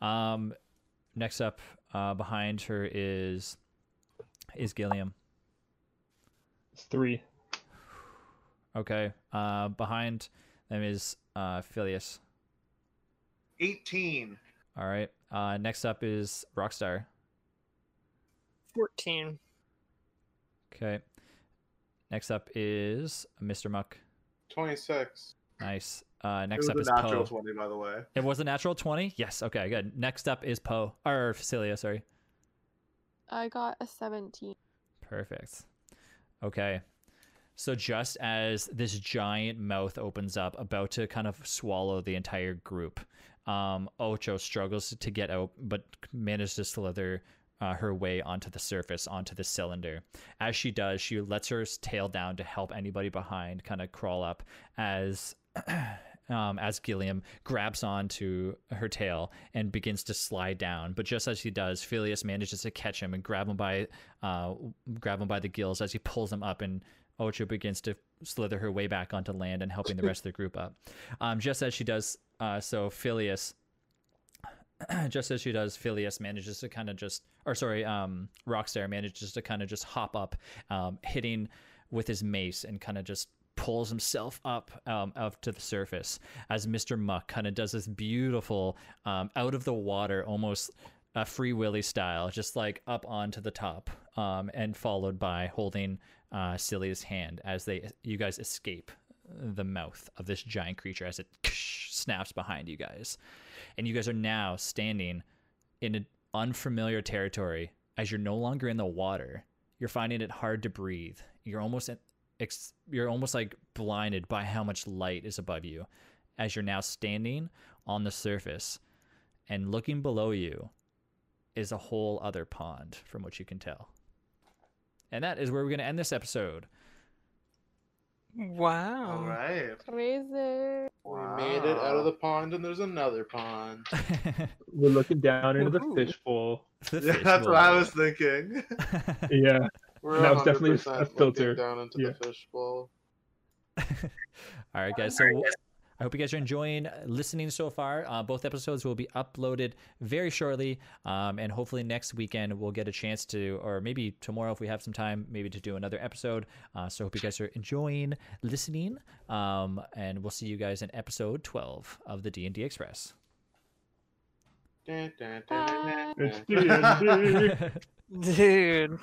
Speaker 1: Um, next up, uh, behind her is is Gilliam.
Speaker 2: it's three.
Speaker 1: Okay. Uh, behind them is uh, Phileas.
Speaker 5: 18.
Speaker 1: All right. Uh, next up is Rockstar.
Speaker 4: 14.
Speaker 1: Okay. Next up is Mr. Muck.
Speaker 3: 26.
Speaker 1: Nice. Uh,
Speaker 5: It
Speaker 1: next
Speaker 5: was
Speaker 1: up
Speaker 5: a
Speaker 1: is
Speaker 5: natural
Speaker 1: Poe.
Speaker 5: 20, by the way.
Speaker 1: It was a natural twenty. Yes. Okay. Good. Next up is Poe or Celia. Sorry.
Speaker 6: I got a 17.
Speaker 1: Perfect. Okay. So just as this giant mouth opens up, about to kind of swallow the entire group, um, Ocho struggles to get out, but manages to slither uh, her way onto the surface, onto the cylinder. As she does, she lets her tail down to help anybody behind kind of crawl up as. Um, as Gilliam grabs onto her tail and begins to slide down, but just as he does, Phileas manages to catch him and grab him by uh, grab him by the gills as he pulls him up, and Ocho begins to slither her way back onto land and helping the rest of the group up. Um, just as she does uh, so, Phileas, just as she does, Phileas manages to kind of just, or sorry, um, Rockstar manages to kind of just hop up, um, hitting with his mace and kind of just pulls himself up um, up to the surface as Mr. Muck kind of does this beautiful um, out of the water, almost uh, free willy style, just like up onto the top, um, and followed by holding uh, Celia's hand as they you guys escape the mouth of this giant creature as it snaps behind you guys, and you guys are now standing in an unfamiliar territory as you're no longer in the water, you're finding it hard to breathe. You're almost you're almost like blinded by how much light is above you as you're now standing on the surface and looking below you is a whole other pond from what you can tell. And that is where we're going to end this episode.
Speaker 4: Wow.
Speaker 5: All right.
Speaker 6: Amazing.
Speaker 3: We made it out of the pond, and there's another pond.
Speaker 2: We're looking down into the
Speaker 4: Woohoo.
Speaker 2: fishbowl.
Speaker 1: The
Speaker 5: Yeah,
Speaker 1: fish
Speaker 5: that's what I was thinking.
Speaker 2: Yeah.
Speaker 3: We're
Speaker 2: That was definitely a
Speaker 3: 100% looking
Speaker 2: filter.
Speaker 3: down into
Speaker 2: Yeah.
Speaker 3: the fishbowl.
Speaker 1: All right, guys. So w- I hope you guys are enjoying listening so far. Uh, both episodes will be uploaded very shortly, um, and hopefully next weekend we'll get a chance to, or maybe tomorrow if we have some time, maybe to do another episode. Uh, so hope you guys are enjoying listening, um, and we'll see you guys in episode twelve of the D and D Express.
Speaker 3: Dun, dun, dun, dun,
Speaker 6: Bye.
Speaker 3: dun,
Speaker 2: It's
Speaker 3: dun.
Speaker 2: D&D.
Speaker 4: Dude.